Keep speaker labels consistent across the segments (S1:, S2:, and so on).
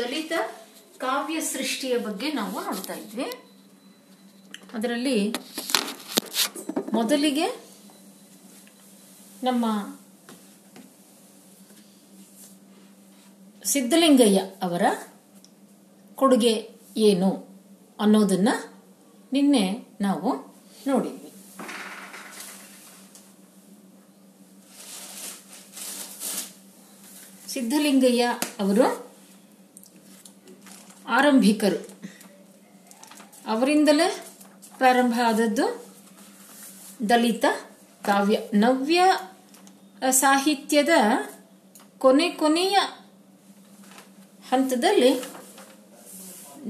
S1: ದಲಿತ ಕಾವ್ಯ ಸೃಷ್ಟಿಯ ಬಗ್ಗೆ ನಾವು ನೋಡ್ತಾ ಇದ್ವಿ. ಅದರಲ್ಲಿ ಮೊದಲಿಗೆ ನಮ್ಮ ಸಿದ್ಧಲಿಂಗಯ್ಯ ಅವರ ಕೊಡುಗೆ ಏನು ಅನ್ನೋದನ್ನ ನಿನ್ನೆ ನಾವು ನೋಡಿದ್ವಿ. ಸಿದ್ಧಲಿಂಗಯ್ಯ ಅವರು ಆರಂಭಿಕರು. ಅವರಿಂದಲೇ ಪ್ರಾರಂಭ ಆದದ್ದು ದಲಿತ ಕಾವ್ಯ. ನವ್ಯ ಸಾಹಿತ್ಯದ ಕೊನೆ ಕೊನೆಯ ಹಂತದಲ್ಲಿ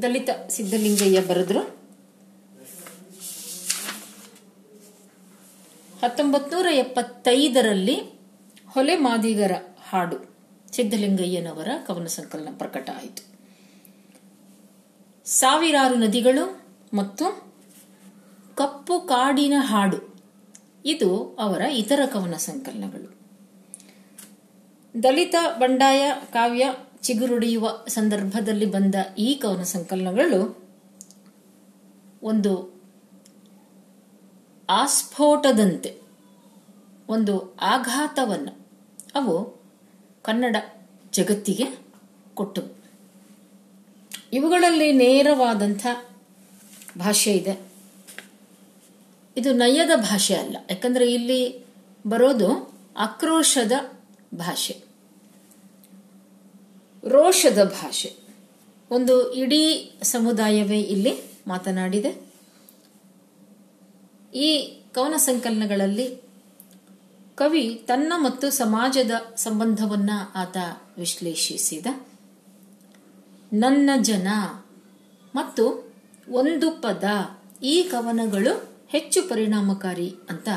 S1: ದಲಿತ ಸಿದ್ಧಲಿಂಗಯ್ಯ ಬರೆದ್ರು. ಹತ್ತೊಂಬತ್ತು ನೂರ ಎಪ್ಪತ್ತೈದರಲ್ಲಿ ಹೊಲೆ ಮಾದಿಗರ ಹಾಡು ಸಿದ್ಧಲಿಂಗಯ್ಯನವರ ಕವನ ಸಂಕಲನ ಪ್ರಕಟ ಆಯಿತು. ಸಾವಿರಾರು ನದಿಗಳು ಮತ್ತು ಕಪ್ಪು ಕಾಡಿನ ಹಾಡು. ಇದು ಅವರ ಇತರ ಕವನ ಸಂಕಲನಗಳು. ದಲಿತ ಬಂಡಾಯ ಕಾವ್ಯ ಚಿಗುರುಡಿಯುವ ಸಂದರ್ಭದಲ್ಲಿ ಬಂದ ಈ ಕವನ ಸಂಕಲನಗಳು ಒಂದು ಆಸ್ಫೋಟದಂತೆ, ಒಂದು ಆಘಾತವನ್ನು ಅವು ಕನ್ನಡ ಜಗತ್ತಿಗೆ ಕೊಟ್ಟವು. ಇವುಗಳಲ್ಲಿ ನೇರವಾದಂಥ ಭಾಷೆ ಇದೆ. ಇದು ನಯದ ಭಾಷೆ ಅಲ್ಲ. ಯಾಕಂದರೆ ಇಲ್ಲಿ ಬರೋದು ಆಕ್ರೋಶದ ಭಾಷೆ. ರೋಷದ ಭಾಷೆ. ಒಂದು ಇಡೀ ಸಮುದಾಯವೇ ಇಲ್ಲಿ ಮಾತನಾಡಿದೆ. ಈ ಕವನ ಸಂಕಲನಗಳಲ್ಲಿ ಕವಿ ತನ್ನ ಮತ್ತು ಸಮಾಜದ ಸಂಬಂಧವನ್ನ ಆತ ವಿಶ್ಲೇಷಿಸಿದ. ನನ್ನ ಜನ. ಮತ್ತು ಒಂದು ಪದ ಈ ಕವನಗಳು ಹೆಚ್ಚು ಪರಿಣಾಮಕಾರಿ ಅಂತ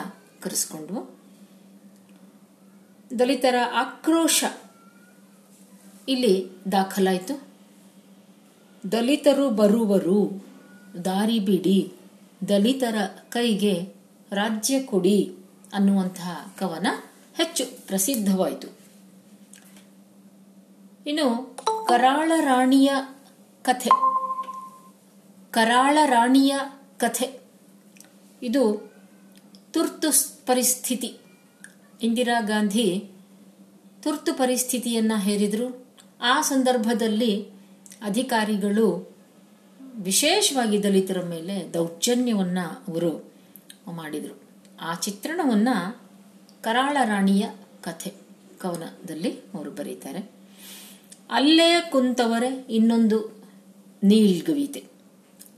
S1: ಕರೆಸ್ಕೊಂಡು. ದಲಿತರ ಆಕ್ರೋಶ ಇಲ್ಲಿ ದಾಖಲಾಯಿತು. ದಲಿತರು ಬರುವರು. ದಾರಿ ಬಿಡಿ. ದಲಿತರ ಕೈಗೆ ರಾಜ್ಯ ಕೊಡಿ ಅನ್ನುವಂತಹ ಕವನ ಹೆಚ್ಚು ಪ್ರಸಿದ್ಧವಾಯಿತು. ಇನ್ನು ಕರಾಳ ರಾಣಿಯ ಕಥೆ. ಕರಾಳ ರಾಣಿಯ ಕಥೆ. ಇದು ತುರ್ತು ಪರಿಸ್ಥಿತಿ. ಇಂದಿರಾ ಗಾಂಧಿ ತುರ್ತು ಪರಿಸ್ಥಿತಿಯನ್ನ ಹೇರಿದ್ರು. ಆ ಸಂದರ್ಭದಲ್ಲಿ ಅಧಿಕಾರಿಗಳು ವಿಶೇಷವಾಗಿ ದಲಿತರ ಮೇಲೆ ದೌರ್ಜನ್ಯವನ್ನ ಅವರು ಮಾಡಿದರು. ಆ ಚಿತ್ರಣವನ್ನ ಕರಾಳ ರಾಣಿಯ ಕಥೆ ಕವನದಲ್ಲಿ ಅವರು ಬರೀತಾರೆ. ಅಲ್ಲೇ ಕುಂತವರೇ ಇನ್ನೊಂದು ನೀಲ್ಗವಿತೆ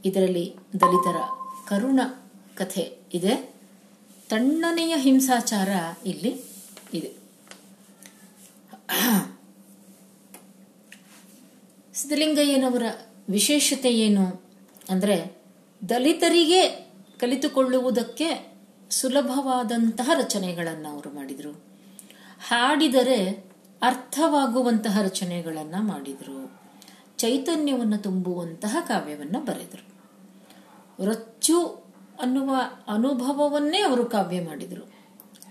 S1: ಇದರಲ್ಲಿ ದಲಿತರ ಕರುಣ ಕಥೆ ಇದೆ. ತಣ್ಣನೆಯ ಹಿಂಸಾಚಾರ ಇಲ್ಲಿ ಇದೆ. ಸಿದ್ಧಲಿಂಗಯ್ಯನವರ ವಿಶೇಷತೆ ಏನು ಅಂದರೆ ದಲಿತರಿಗೆ ಕಲಿತುಕೊಳ್ಳುವುದಕ್ಕೆ ಸುಲಭವಾದಂತಹ ರಚನೆಗಳನ್ನು ಅವರು ಮಾಡಿದರು. ಹಾಡಿದರೆ ಅರ್ಥವಾಗುವಂತಹ ರಚನೆಗಳನ್ನು ಮಾಡಿದರು. ಚೈತನ್ಯವನ್ನು ತುಂಬುವಂತಹ ಕಾವ್ಯವನ್ನು ಬರೆದರು. ರಚ್ಚು ಅನ್ನುವ ಅನುಭವವನ್ನೇ ಅವರು ಕಾವ್ಯ ಮಾಡಿದರು.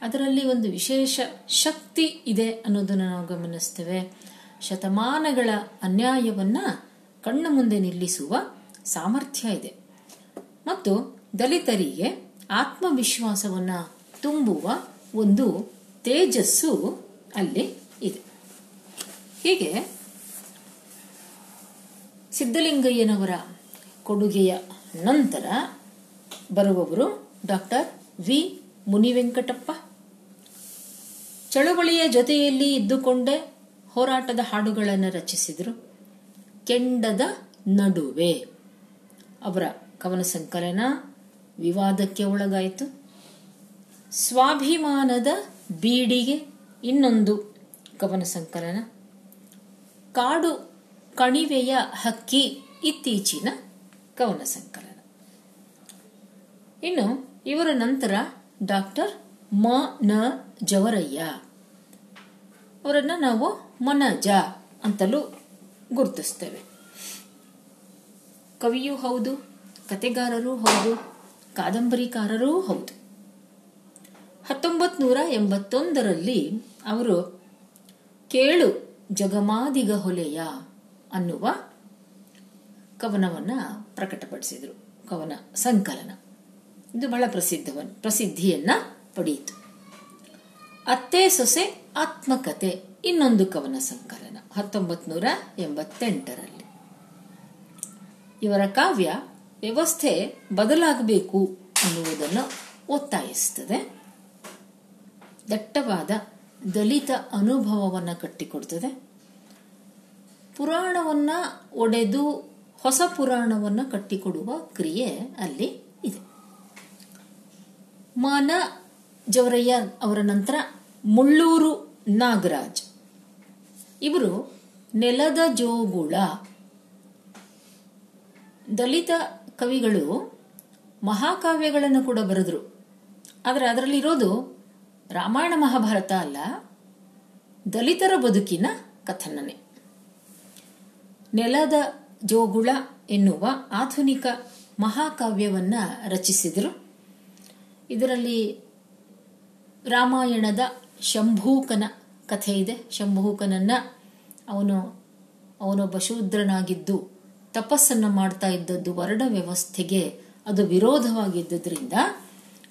S1: ಅದರಲ್ಲಿ ಒಂದು ವಿಶೇಷ ಶಕ್ತಿ ಇದೆ ಅನ್ನೋದನ್ನು ನಾವು ಗಮನಿಸ್ತೇವೆ. ಶತಮಾನಗಳ ಅನ್ಯಾಯವನ್ನ ಕಣ್ಣ ಮುಂದೆ ನಿಲ್ಲಿಸುವ ಸಾಮರ್ಥ್ಯ ಇದೆ. ಮತ್ತು ದಲಿತರಿಗೆ ಆತ್ಮವಿಶ್ವಾಸವನ್ನ ತುಂಬುವ ಒಂದು ತೇಜಸ್ಸು ಅಲ್ಲಿ ಇದೆ. ಹೀಗೆ ಸಿದ್ಧಲಿಂಗಯ್ಯನವರ ಕೊಡುಗೆಯ ನಂತರ ಬರುವವರು ಡಾಕ್ಟರ್ ವಿ. ಮುನಿವೆಂಕಟಪ್ಪ. ಚಳುವಳಿಯ ಜೊತೆಯಲ್ಲಿ ಇದ್ದುಕೊಂಡೇ ಹೋರಾಟದ ಹಾಡುಗಳನ್ನು ರಚಿಸಿದರು. ಕೆಂಡದ ನಡುವೆ ಅವರ ಕವನ ಸಂಕಲನ ವಿವಾದಕ್ಕೆ ಒಳಗಾಯಿತು. ಸ್ವಾಭಿಮಾನದ ಬೀಡಿಗೆ ಇನ್ನೊಂದು ಕವನ ಸಂಕಲನ. ಕಾಡು ಕಣಿವೆಯ ಹಕ್ಕಿ ಇತ್ತೀಚಿನ ಕವನ ಸಂಕಲನ. ಇನ್ನು ಇವರ ನಂತರ ಡಾಕ್ಟರ್ ಮ ನ ಜವರಯ್ಯ. ಅವರನ್ನ ನಾವು ಮನಜ ಅಂತಲೂ ಗುರುತಿಸ್ತೇವೆ. ಕವಿಯೂ ಹೌದು, ಕತೆಗಾರರೂ ಹೌದು, ಕಾದಂಬರಿಕಾರರೂ ಹೌದು. ಹತ್ತೊಂಬತ್ ನೂರ ಎಂಬತ್ತೊಂದರಲ್ಲಿ ಅವರು ಕೇಳು, ಜಗಮಾದಿಗ ಹೊಲೆಯ ಅನ್ನುವ ಕವನವನ್ನ ಪ್ರಕಟಪಡಿಸಿದರು. ಕವನ ಸಂಕಲನ. ಇದು ಬಹಳ ಪ್ರಸಿದ್ಧವನ್, ಪ್ರಸಿದ್ಧಿಯನ್ನ ಪಡೆಯಿತು. ಅತ್ತೆ ಸೊಸೆ ಆತ್ಮಕತೆ, ಇನ್ನೊಂದು ಕವನ ಸಂಕಲನ ಹತ್ತೊಂಬತ್ ನೂರ ಎಂಬತ್ತೆಂಟರಲ್ಲಿ. ಇವರ ಕಾವ್ಯ ವ್ಯವಸ್ಥೆ ಬದಲಾಗಬೇಕು ಅನ್ನುವುದನ್ನು ಒತ್ತಾಯಿಸುತ್ತದೆ ದಟ್ಟವಾದ ದಲಿತ ಅನುಭವವನ್ನು ಕಟ್ಟಿಕೊಡ್ತದೆ. ಪುರಾಣವನ್ನ ಒಡೆದು ಹೊಸ ಪುರಾಣವನ್ನ ಕಟ್ಟಿಕೊಡುವ ಕ್ರಿಯೆ ಅಲ್ಲಿ ಇದೆ. ಮಾನ ಜವರಯ್ಯ ಅವರ ನಂತರ ಮುಳ್ಳೂರು ನಾಗರಾಜ್. ಇವರು ನೆಲದ ಜೋಗುಳ. ದಲಿತ ಕವಿಗಳು ಮಹಾಕಾವ್ಯಗಳನ್ನು ಕೂಡ ಬರೆದ್ರು. ಆದರೆ ಅದರಲ್ಲಿರೋದು ರಾಮಾಯಣ ಮಹಾಭಾರತ ಅಲ್ಲ, ದಲಿತರ ಬದುಕಿನ ಕಥನನೆ. ನೆಲದ ಜೋಗುಳ ಎನ್ನುವ ಆಧುನಿಕ ಮಹಾಕಾವ್ಯವನ್ನ ರಚಿಸಿದರು. ಇದರಲ್ಲಿ ರಾಮಾಯಣದ ಶಂಭೂಕನ ಕಥೆ ಇದೆ. ಶಂಭೂಕನನ್ನ ಅವನು, ಅವನೊಬ್ಬ ಶೂದ್ರನಾಗಿದ್ದು, ತಪಸ್ಸನ್ನು ಮಾಡ್ತಾ ಇದ್ದದ್ದು ವರ್ಣ ವ್ಯವಸ್ಥೆಗೆ ಅದು ವಿರೋಧವಾಗಿದ್ದರಿಂದ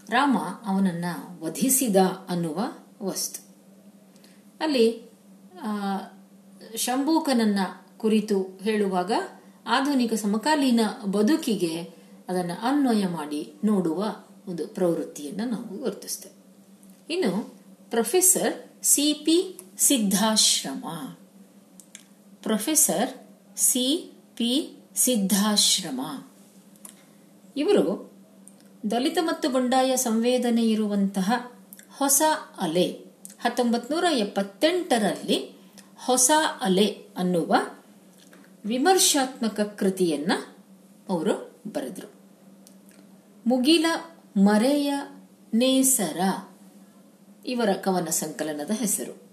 S1: ರಾಮ ಅವನನ್ನ ವಧಿಸಿದ ಅನ್ನುವ ವಸ್ತು. ಅಲ್ಲಿ ಶಂಭೂಕನನ್ನ ಕುರಿತು ಹೇಳುವಾಗ ಆಧುನಿಕ ಸಮಕಾಲೀನ ಬದುಕಿಗೆ ಅದನ್ನು ಅನ್ವಯ ಮಾಡಿ ನೋಡುವ ಒಂದು ಪ್ರವೃತ್ತಿಯನ್ನು ನಾವು ಗುರುತಿಸ್ತೇವೆ. ಇನ್ನು, professor C P Siddhashrama. Professor C P Siddhashrama. ಇವರು ದಲಿತ ಮತ್ತು ಬಂಡಾಯ ಸಂವೇದನೆ ಇರುವಂತಹ ಹೊಸ ಅಲೆ. ಹತ್ತೊಂಬತ್ ನೂರ ಎಪ್ಪತ್ತೆಂಟರಲ್ಲಿ ಹೊಸ ಅಲೆ ಅನ್ನುವ ವಿಮರ್ಶಾತ್ಮಕ ಕೃತಿಯನ್ನ ಅವರು ಬರೆದ್ರು. ಮುಗಿಲ ಮರೆಯ ನೇಸರ ಇವರ ಕವನ ಸಂಕಲನದ ಹೆಸರು.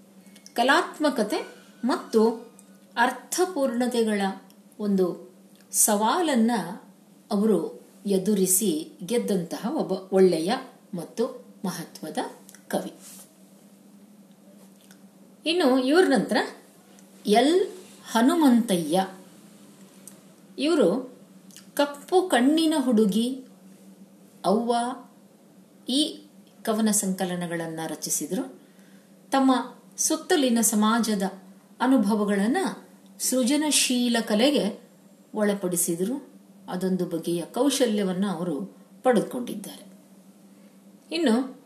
S1: ಕಲಾತ್ಮಕತೆ ಮತ್ತು ಅರ್ಥಪೂರ್ಣತೆಗಳ ಒಂದು ಸವಾಲನ್ನ ಅವರು ಎದುರಿಸಿ ಗೆದ್ದಂತಹ ಒಬ್ಬ ಒಳ್ಳೆಯ ಮತ್ತು ಮಹತ್ವದ ಕವಿ. ಇನ್ನು ಇವ್ರ ನಂತರ ಎಲ್. ಹನುಮಂತಯ್ಯ. ಇವರು ಕಪ್ಪು ಕಣ್ಣಿನ ಹುಡುಗಿ, ಅವ್ವ ಈ ಕವನ ಸಂಕಲನಗಳನ್ನು ರಚಿಸಿದರು. ತಮ್ಮ ಸುತ್ತಲಿನ ಸಮಾಜದ ಅನುಭವಗಳನ್ನು ಸೃಜನಶೀಲ ಕಲೆಗೆ ಒಳಪಡಿಸಿದರು. ಅದೊಂದು ಬಗೆಯ ಕೌಶಲ್ಯವನ್ನು ಅವರು ಪಡೆದುಕೊಂಡಿದ್ದಾರೆ. ಇನ್ನು,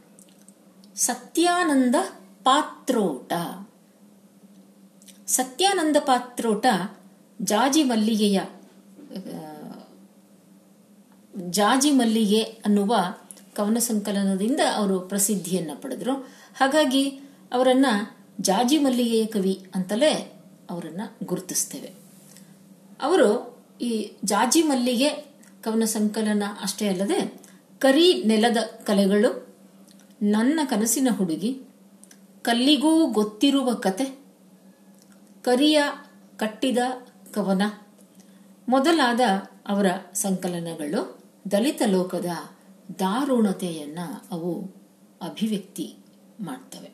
S1: ಸತ್ಯಾನಂದ ಪಾತ್ರೋಟ. ಸತ್ಯಾನಂದ ಪಾತ್ರೋಟ ಜಾಜಿ ಮಲ್ಲಿಗೆಯ ಜಾಜಿ ಮಲ್ಲಿಗೆ ಅನ್ನುವ ಕವನ ಸಂಕಲನದಿಂದ ಅವರು ಪ್ರಸಿದ್ಧಿಯನ್ನ ಪಡೆದರು. ಹಾಗಾಗಿ ಅವರನ್ನ ಜಾಜಿ ಮಲ್ಲಿಗೆಯ ಕವಿ ಅಂತಲೇ ಅವರನ್ನ ಗುರುತಿಸ್ತೇವೆ. ಅವರು ಈ ಜಾಜಿ ಮಲ್ಲಿಗೆ ಕವನ ಸಂಕಲನ ಅಷ್ಟೇ ಅಲ್ಲದೆ, ಕರಿ ನೆಲದ ಕಲೆಗಳು, ನನ್ನ ಕನಸಿನ ಹುಡುಗಿ, ಕಲ್ಲಿಗೂ ಗೊತ್ತಿರುವ ಕತೆ, ಕರಿಯ ಕಟ್ಟಿದ ಕವನ, ಮೊದಲಾದ ಅವರ ಸಂಕಲನಗಳು, ದಲಿತ ಲೋಕದ ದಾರುಣತೆಯನ್ನು ಅವು ಅಭಿವ್ಯಕ್ತಿ ಮಾಡ್ತವೆ.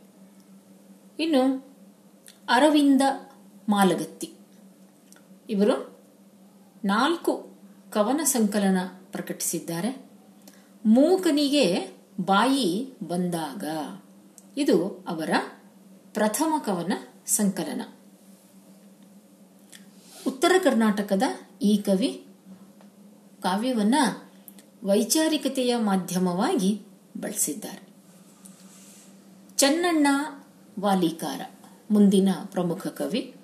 S1: ಇನ್ನು ಅರವಿಂದ ಮಾಲಗತ್ತಿ. ಇವರು ನಾಲ್ಕು ಕವನ ಸಂಕಲನ ಪ್ರಕಟಿಸಿದ್ದಾರೆ. ಮೂಕನಿಗೆ ಬಾಯಿ ಬಂದಾಗ ಇದು ಅವರ ಪ್ರಥಮ ಕವನ ಸಂಕಲನ. ಉತ್ತರ ಕರ್ನಾಟಕದ ಈ ಕವಿ ಕಾವ್ಯವನ್ನ ವೈಚಾರಿಕತೆಯ ಮಾಧ್ಯಮವಾಗಿ ಬಳಸಿದ್ದಾರೆ. ಚನ್ನಣ್ಣ ವಾಲಿಕಾರ, ಮುಂದಿನ ಪ್ರಮುಖ ಕವಿ.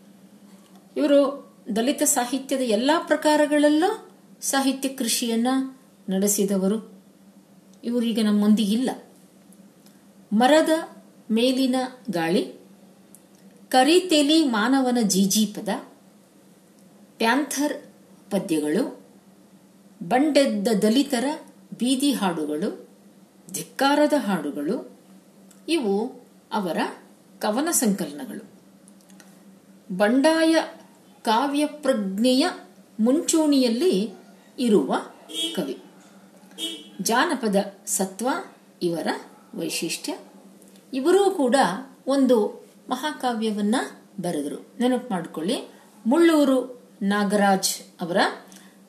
S1: ಇವರು ದಲಿತ ಸಾಹಿತ್ಯದ ಎಲ್ಲಾ ಪ್ರಕಾರಗಳಲ್ಲೂ ಸಾಹಿತ್ಯ ಕೃಷಿಯನ್ನ ನಡೆಸಿದವರು. ಇವರೀಗ ನಮ್ಮೊಂದಿಗಿಲ್ಲ ಮರದ ಮೇಲಿನ ಗಾಳಿ, ಕರಿತೆಲಿ ಮಾನವನ ಜೀಜೀಪದ ಪ್ಯಾಂಥರ್ ಪದ್ಯಗಳು, ಬಂಡೆದ್ದ ದಲಿತರ ಬೀದಿ ಹಾಡುಗಳು, ಧಿಕ್ಕಾರದ ಹಾಡುಗಳು, ಇವು ಅವರ ಕವನ ಸಂಕಲನಗಳು. ಬಂಡಾಯ ಕಾವ್ಯ ಪ್ರಜ್ಞೆಯ ಮುಂಚೂಣಿಯಲ್ಲಿ ಇರುವ ಕವಿ. ಜಾನಪದ ಸತ್ವ, ಇವರ ವೈಶಿಷ್ಟ್ಯ, ಇವರೂ ಕೂಡ ಒಂದು ಮಹಾಕಾವ್ಯವನ್ನ ಬರೆದರು. ನೆನಪು ಮಾಡಿಕೊಳ್ಳಿ. ಮುಳ್ಳೂರು ನಾಗರಾಜ್ ಅವರ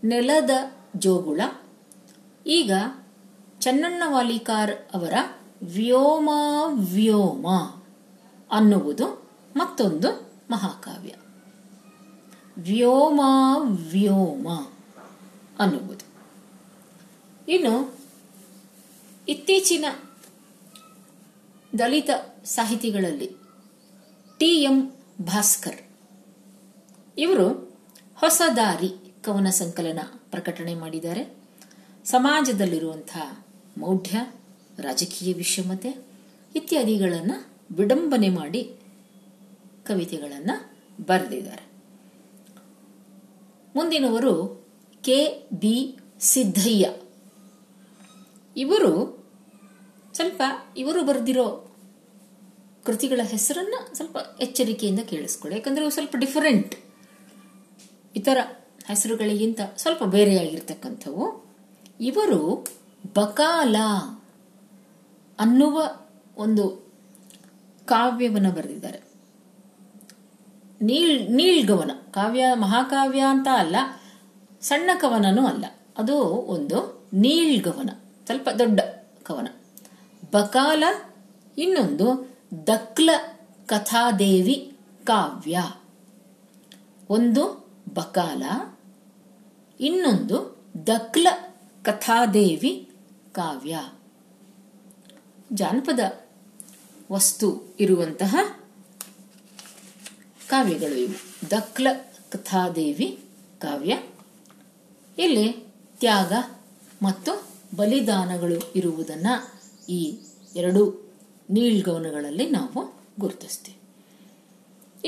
S1: ನೆಲದ ಜೋಗುಳ, ಈಗ ಚನ್ನಣ್ಣ ವಾಲಿಕಾರ್ ಅವರ ವ್ಯೋಮ ವ್ಯೋಮ ಅನ್ನುವುದು ಮತ್ತೊಂದು ಮಹಾಕಾವ್ಯ. ವ್ಯೋಮ ವ್ಯೋಮ ಅನ್ನುವುದು. ಇನ್ನು ಇತ್ತೀಚಿನ ದಲಿತ ಸಾಹಿತಿಗಳಲ್ಲಿ ಟಿ ಎಂ ಭಾಸ್ಕರ್ ಇವರು ಹೊಸ ದಾರಿ ಕವನ ಸಂಕಲನ ಪ್ರಕಟಣೆ ಮಾಡಿದ್ದಾರೆ. ಸಮಾಜದಲ್ಲಿರುವಂತಹ ಮೌಢ್ಯ, ರಾಜಕೀಯ ವಿಷಮತೆ ಇತ್ಯಾದಿಗಳನ್ನು ವಿಡಂಬನೆ ಮಾಡಿ ಕವಿತೆಗಳನ್ನು ಬರೆದಿದ್ದಾರೆ. ಮುಂದಿನವರು ಕೆ ಬಿ ಸಿದ್ದಯ್ಯ. ಇವರು ಸ್ವಲ್ಪ ಇವರು ಬರೆದಿರೋ ಕೃತಿಗಳ ಹೆಸರನ್ನ ಸ್ವಲ್ಪ ಎಚ್ಚರಿಕೆಯಿಂದ ಕೇಳಿಸ್ಕೊಳ್ಳಿ. ಯಾಕಂದ್ರೆ ಇವು ಸ್ವಲ್ಪ ಡಿಫರೆಂಟ್ ಇತರ ಹೆಸರುಗಳಿಗಿಂತ ಸ್ವಲ್ಪ ಬೇರೆಯಾಗಿರ್ತಕ್ಕಂಥವು. ಇವರು ಬಕಾಲ ಅನ್ನುವ ಒಂದು ಕಾವ್ಯವನ್ನು ಬರೆದಿದ್ದಾರೆ. ನೀಳ್ ನೀಳ್ಗವನ ಕಾವ್ಯ, ಮಹಾಕಾವ್ಯ ಅಂತ ಅಲ್ಲ, ಸಣ್ಣ ಕವನನೂ ಅಲ್ಲ. ಅದು ಒಂದು ನೀಳ್ಗವನ ಸ್ವಲ್ಪ ದೊಡ್ಡ ಕವನ. ಬಕಾಲ, ಇನ್ನೊಂದು ದಕ್ಲ ಕಥಾದೇವಿ ಕಾವ್ಯ. ಒಂದು ಬಕಾಲ, ಇನ್ನೊಂದು ದಕ್ಲ ಕಥಾದೇವಿ ಕಾವ್ಯ. ಜಾನಪದ ವಸ್ತು ಇರುವಂತಹ ಕಾವ್ಯಗಳು ಇವು. ದಕ್ಲ ಕಥಾದೇವಿ ಕಾವ್ಯ. ಇಲ್ಲಿ ತ್ಯಾಗ ಮತ್ತು ಬಲಿದಾನಗಳು ಇರುವುದನ್ನ ಈ ಎರಡು ನೀಳ್ಗವನಗಳಲ್ಲಿ ನಾವು ಗುರುತಿಸ್ತೀವಿ.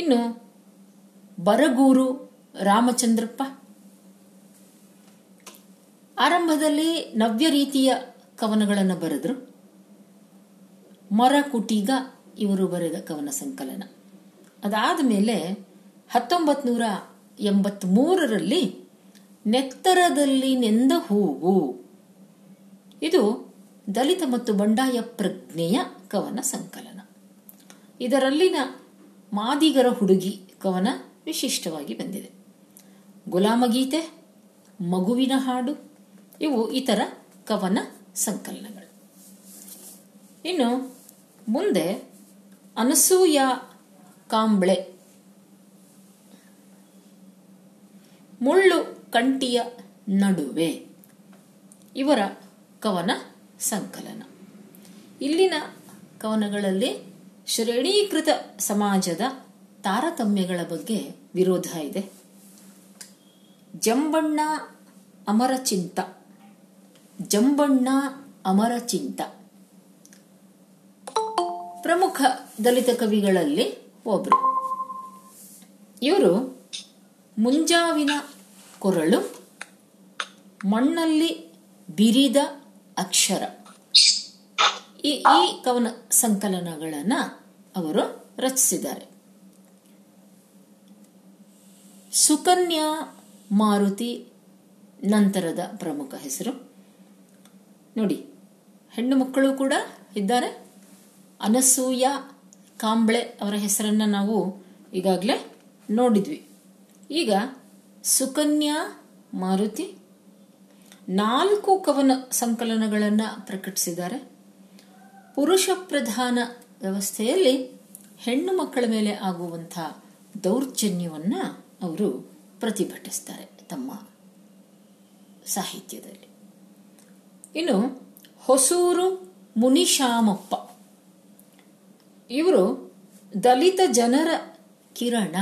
S1: ಇನ್ನು ಬರಗೂರು ರಾಮಚಂದ್ರಪ್ಪ. ಆರಂಭದಲ್ಲಿ ನವ್ಯ ರೀತಿಯ ಕವನಗಳನ್ನು ಬರೆದ್ರು. ಮರಕುಟಿಗ ಇವರು ಬರೆದ ಕವನ ಸಂಕಲನ. ಅದಾದ ಮೇಲೆ ಹತ್ತೊಂಬತ್ ನೂರ ಎಂಬತ್ ಮೂರರಲ್ಲಿ ನೆತ್ತರದಲ್ಲಿ ನೆಂದ ಹೂವು. ಇದು ದಲಿತ ಮತ್ತು ಬಂಡಾಯ ಪ್ರಜ್ಞೆಯ ಕವನ ಸಂಕಲನ. ಇದರಲ್ಲಿನ ಮಾದಿಗರ ಹುಡುಗಿ ಕವನ ವಿಶಿಷ್ಟವಾಗಿ ಬಂದಿದೆ. ಗುಲಾಮಗೀತೆ ಮಗುವಿನ ಹಾಡು, ಇವು ಇತರ ಕವನ ಸಂಕಲನಗಳು. ಇನ್ನು ಮುಂದೆ ಅನಸೂಯ ಕಾಂಬ್ಳೆ. ಮುಳ್ಳು ಕಂಟಿಯ ನಡುವೆ. ಇವರ ಕವನ ಸಂಕಲನ. ಇಲ್ಲಿನ ಕವನಗಳಲ್ಲಿ ಶ್ರೇಣೀಕೃತ ಸಮಾಜದ ತಾರತಮ್ಯಗಳ ಬಗ್ಗೆ ವಿರೋಧ ಇದೆ. ಜಂಬಣ್ಣ ಅಮರಚಿಂತ ಜಂಬಣ್ಣ ಅಮರಚಿಂತ ಪ್ರಮುಖ ದಲಿತ ಕವಿಗಳಲ್ಲಿ ಒಬ್ರು. ಇವರು ಮುಂಜಾವಿನ ಕೊರಳು, ಮಣ್ಣಲ್ಲಿ ಬಿರಿದ ಅಕ್ಷರ. ಈ ಈ ಕವನ ಸಂಕಲನಗಳನ್ನ ಅವರು ರಚಿಸಿದ್ದಾರೆ. ಸುಕನ್ಯಾ ಮಾರುತಿ ನಂತರದ ಪ್ರಮುಖ ಹೆಸರು. ನೋಡಿ, ಹೆಣ್ಣು ಮಕ್ಕಳು ಕೂಡ ಇದ್ದಾರೆ. ಅನಸೂಯ ಕಾಂಬ್ಳೆ ಅವರ ಹೆಸರನ್ನ ನಾವು ಈಗಾಗಲೇ ನೋಡಿದ್ವಿ. ಈಗ ಸುಕನ್ಯಾ, ಮಾರುತಿ ನಾಲ್ಕು ಕವನ ಸಂಕಲನಗಳನ್ನು ಪ್ರಕಟಿಸಿದ್ದಾರೆ. ಪುರುಷ ಪ್ರಧಾನ ವ್ಯವಸ್ಥೆಯಲ್ಲಿ ಹೆಣ್ಣು ಮಕ್ಕಳ ಮೇಲೆ ಆಗುವಂಥ ದೌರ್ಜನ್ಯವನ್ನ ಅವರು ಪ್ರತಿಭಟಿಸ್ತಾರೆ ತಮ್ಮ ಸಾಹಿತ್ಯದಲ್ಲಿ. ಇನ್ನು ಹೊಸೂರು ಮುನಿಶಾಮಪ್ಪ. ಇವರು ದಲಿತ ಜನರ ಕಿರಣ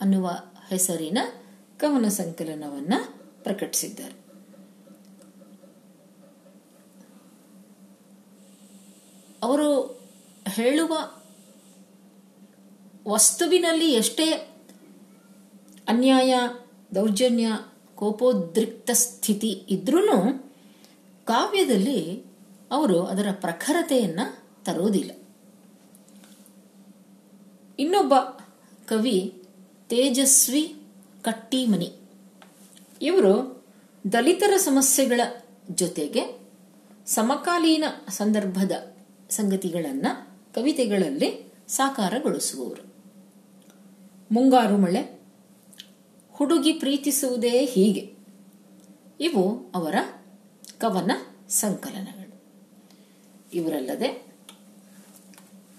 S1: ಅನ್ನುವ ಹೆಸರಿನ ಕವನ ಸಂಕಲನವನ್ನ ಪ್ರಕಟಿಸಿದ್ದಾರೆ. ಅವರು ಹೇಳುವ ವಸ್ತುವಿನಲ್ಲಿ ಎಷ್ಟೇ ಅನ್ಯಾಯ, ದೌರ್ಜನ್ಯ, ಕೋಪೋದ್ರಿಕ್ತ ಸ್ಥಿತಿ ಇದ್ರೂ ಕಾವ್ಯದಲ್ಲಿ ಅವರು ಅದರ ಪ್ರಖರತೆಯನ್ನು ತರೋದಿಲ್ಲ. ಇನ್ನೊಬ್ಬ ಕವಿ ತೇಜಸ್ವಿ ಕಟ್ಟಿಮನಿ. ಇವರು ದಲಿತರ ಸಮಸ್ಯೆಗಳ ಜೊತೆಗೆ ಸಮಕಾಲೀನ ಸಂದರ್ಭದ ಸಂಗತಿಗಳನ್ನು ಕವಿತೆಗಳಲ್ಲಿ ಸಾಕಾರಗೊಳಿಸುವವರು. ಮುಂಗಾರು ಮಳೆ, ಹುಡುಗಿ ಪ್ರೀತಿಸುವುದೇ ಹೀಗೆ. ಇವು ಅವರ ಕವನ ಸಂಕಲನಗಳು. ಇವರಲ್ಲದೆ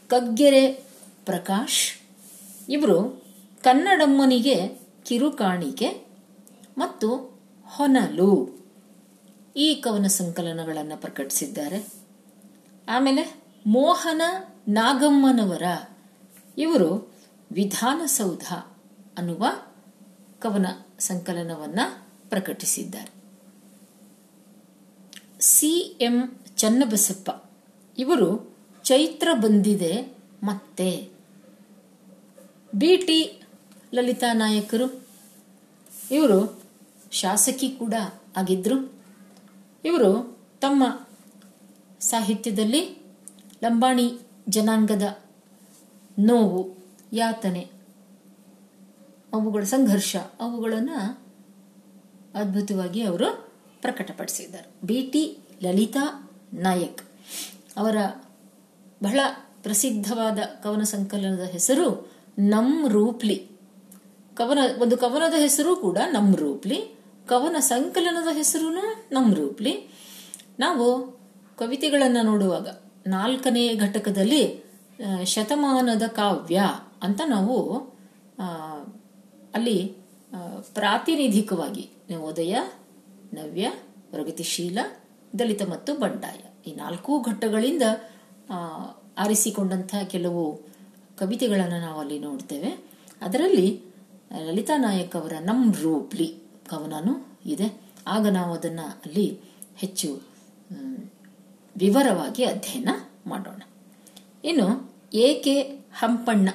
S1: ಕಗ್ಗೆರೆ ಪ್ರಕಾಶ್. ಇವರು ಕನ್ನಡಮ್ಮನಿಗೆ ಕಿರುಕಾಣಿಕೆ ಮತ್ತು ಹೊನಲು. ಈ ಕವನ ಸಂಕಲನಗಳನ್ನು ಪ್ರಕಟಿಸಿದ್ದಾರೆ. ಆಮೇಲೆ ಮೋಹನ ನಾಗಮ್ಮನವರ ಇವರು ವಿಧಾನಸೌಧ ಅನ್ನುವ ಕವನ ಸಂಕಲನವನ್ನು ಪ್ರಕಟಿಸಿದ್ದಾರೆ. ಸಿ ಎಂ ಚನ್ನಬಸಪ್ಪ ಇವರು ಚೈತ್ರ ಬಂದಿದೆ ಮತ್ತೆ. ಬಿ ಟಿ ಲಲಿತಾ ನಾಯಕರು. ಇವರು ಶಾಸಕಿ ಕೂಡ ಆಗಿದ್ರು. ಇವರು ತಮ್ಮ ಸಾಹಿತ್ಯದಲ್ಲಿ ಲಂಬಾಣಿ ಜನಾಂಗದ ನೋವು, ಯಾತನೆ, ಅವುಗಳ ಸಂಘರ್ಷ, ಅವುಗಳನ್ನು ಅದ್ಭುತವಾಗಿ ಅವರು ಪ್ರಕಟಪಡಿಸಿದ್ದಾರೆ. ಬಿ ಟಿ ಲಲಿತಾ ನಾಯಕ್ ಅವರ ಬಹಳ ಪ್ರಸಿದ್ಧವಾದ ಕವನ ಸಂಕಲನದ ಹೆಸರು ನಮ್ ರೂಪ್ಲಿ. ಕವನ, ಒಂದು ಕವನದ ಹೆಸರು ಕೂಡ ನಮ್ ರೂಪ್ಲಿ. ಕವನ ಸಂಕಲನದ ಹೆಸರು ನಮ್ ರೂಪ್ಲಿ. ನಾವು ಕವಿತೆಗಳನ್ನು ನೋಡುವಾಗ ನಾಲ್ಕನೇ ಘಟಕದಲ್ಲಿ ಶತಮಾನದ ಕಾವ್ಯ ಅಂತ ನಾವು ಅಲ್ಲಿ ಪ್ರಾತಿನಿಧಿಕವಾಗಿ ಉದಯ, ನವ್ಯ, ಪ್ರಗತಿಶೀಲ, ದಲಿತ ಮತ್ತು ಬಂಡಾಯ ಈ ನಾಲ್ಕು ಘಟ್ಟಗಳಿಂದ ಆರಿಸಿಕೊಂಡಂತಹ ಕೆಲವು ಕವಿತೆಗಳನ್ನು ನಾವು ಅಲ್ಲಿ ನೋಡ್ತೇವೆ. ಅದರಲ್ಲಿ ಲಲಿತಾ ನಾಯಕ್ ಅವರ ನಮ್ ರೂಪ್ಲಿ ಕವನನೂ ಇದೆ. ಆಗ ನಾವು ಅದನ್ನು ಅಲ್ಲಿ ಹೆಚ್ಚು ವಿವರವಾಗಿ ಅಧ್ಯಯನ ಮಾಡೋಣ. ಇನ್ನು, ಎ ಕೆ ಹಂಪಣ್ಣ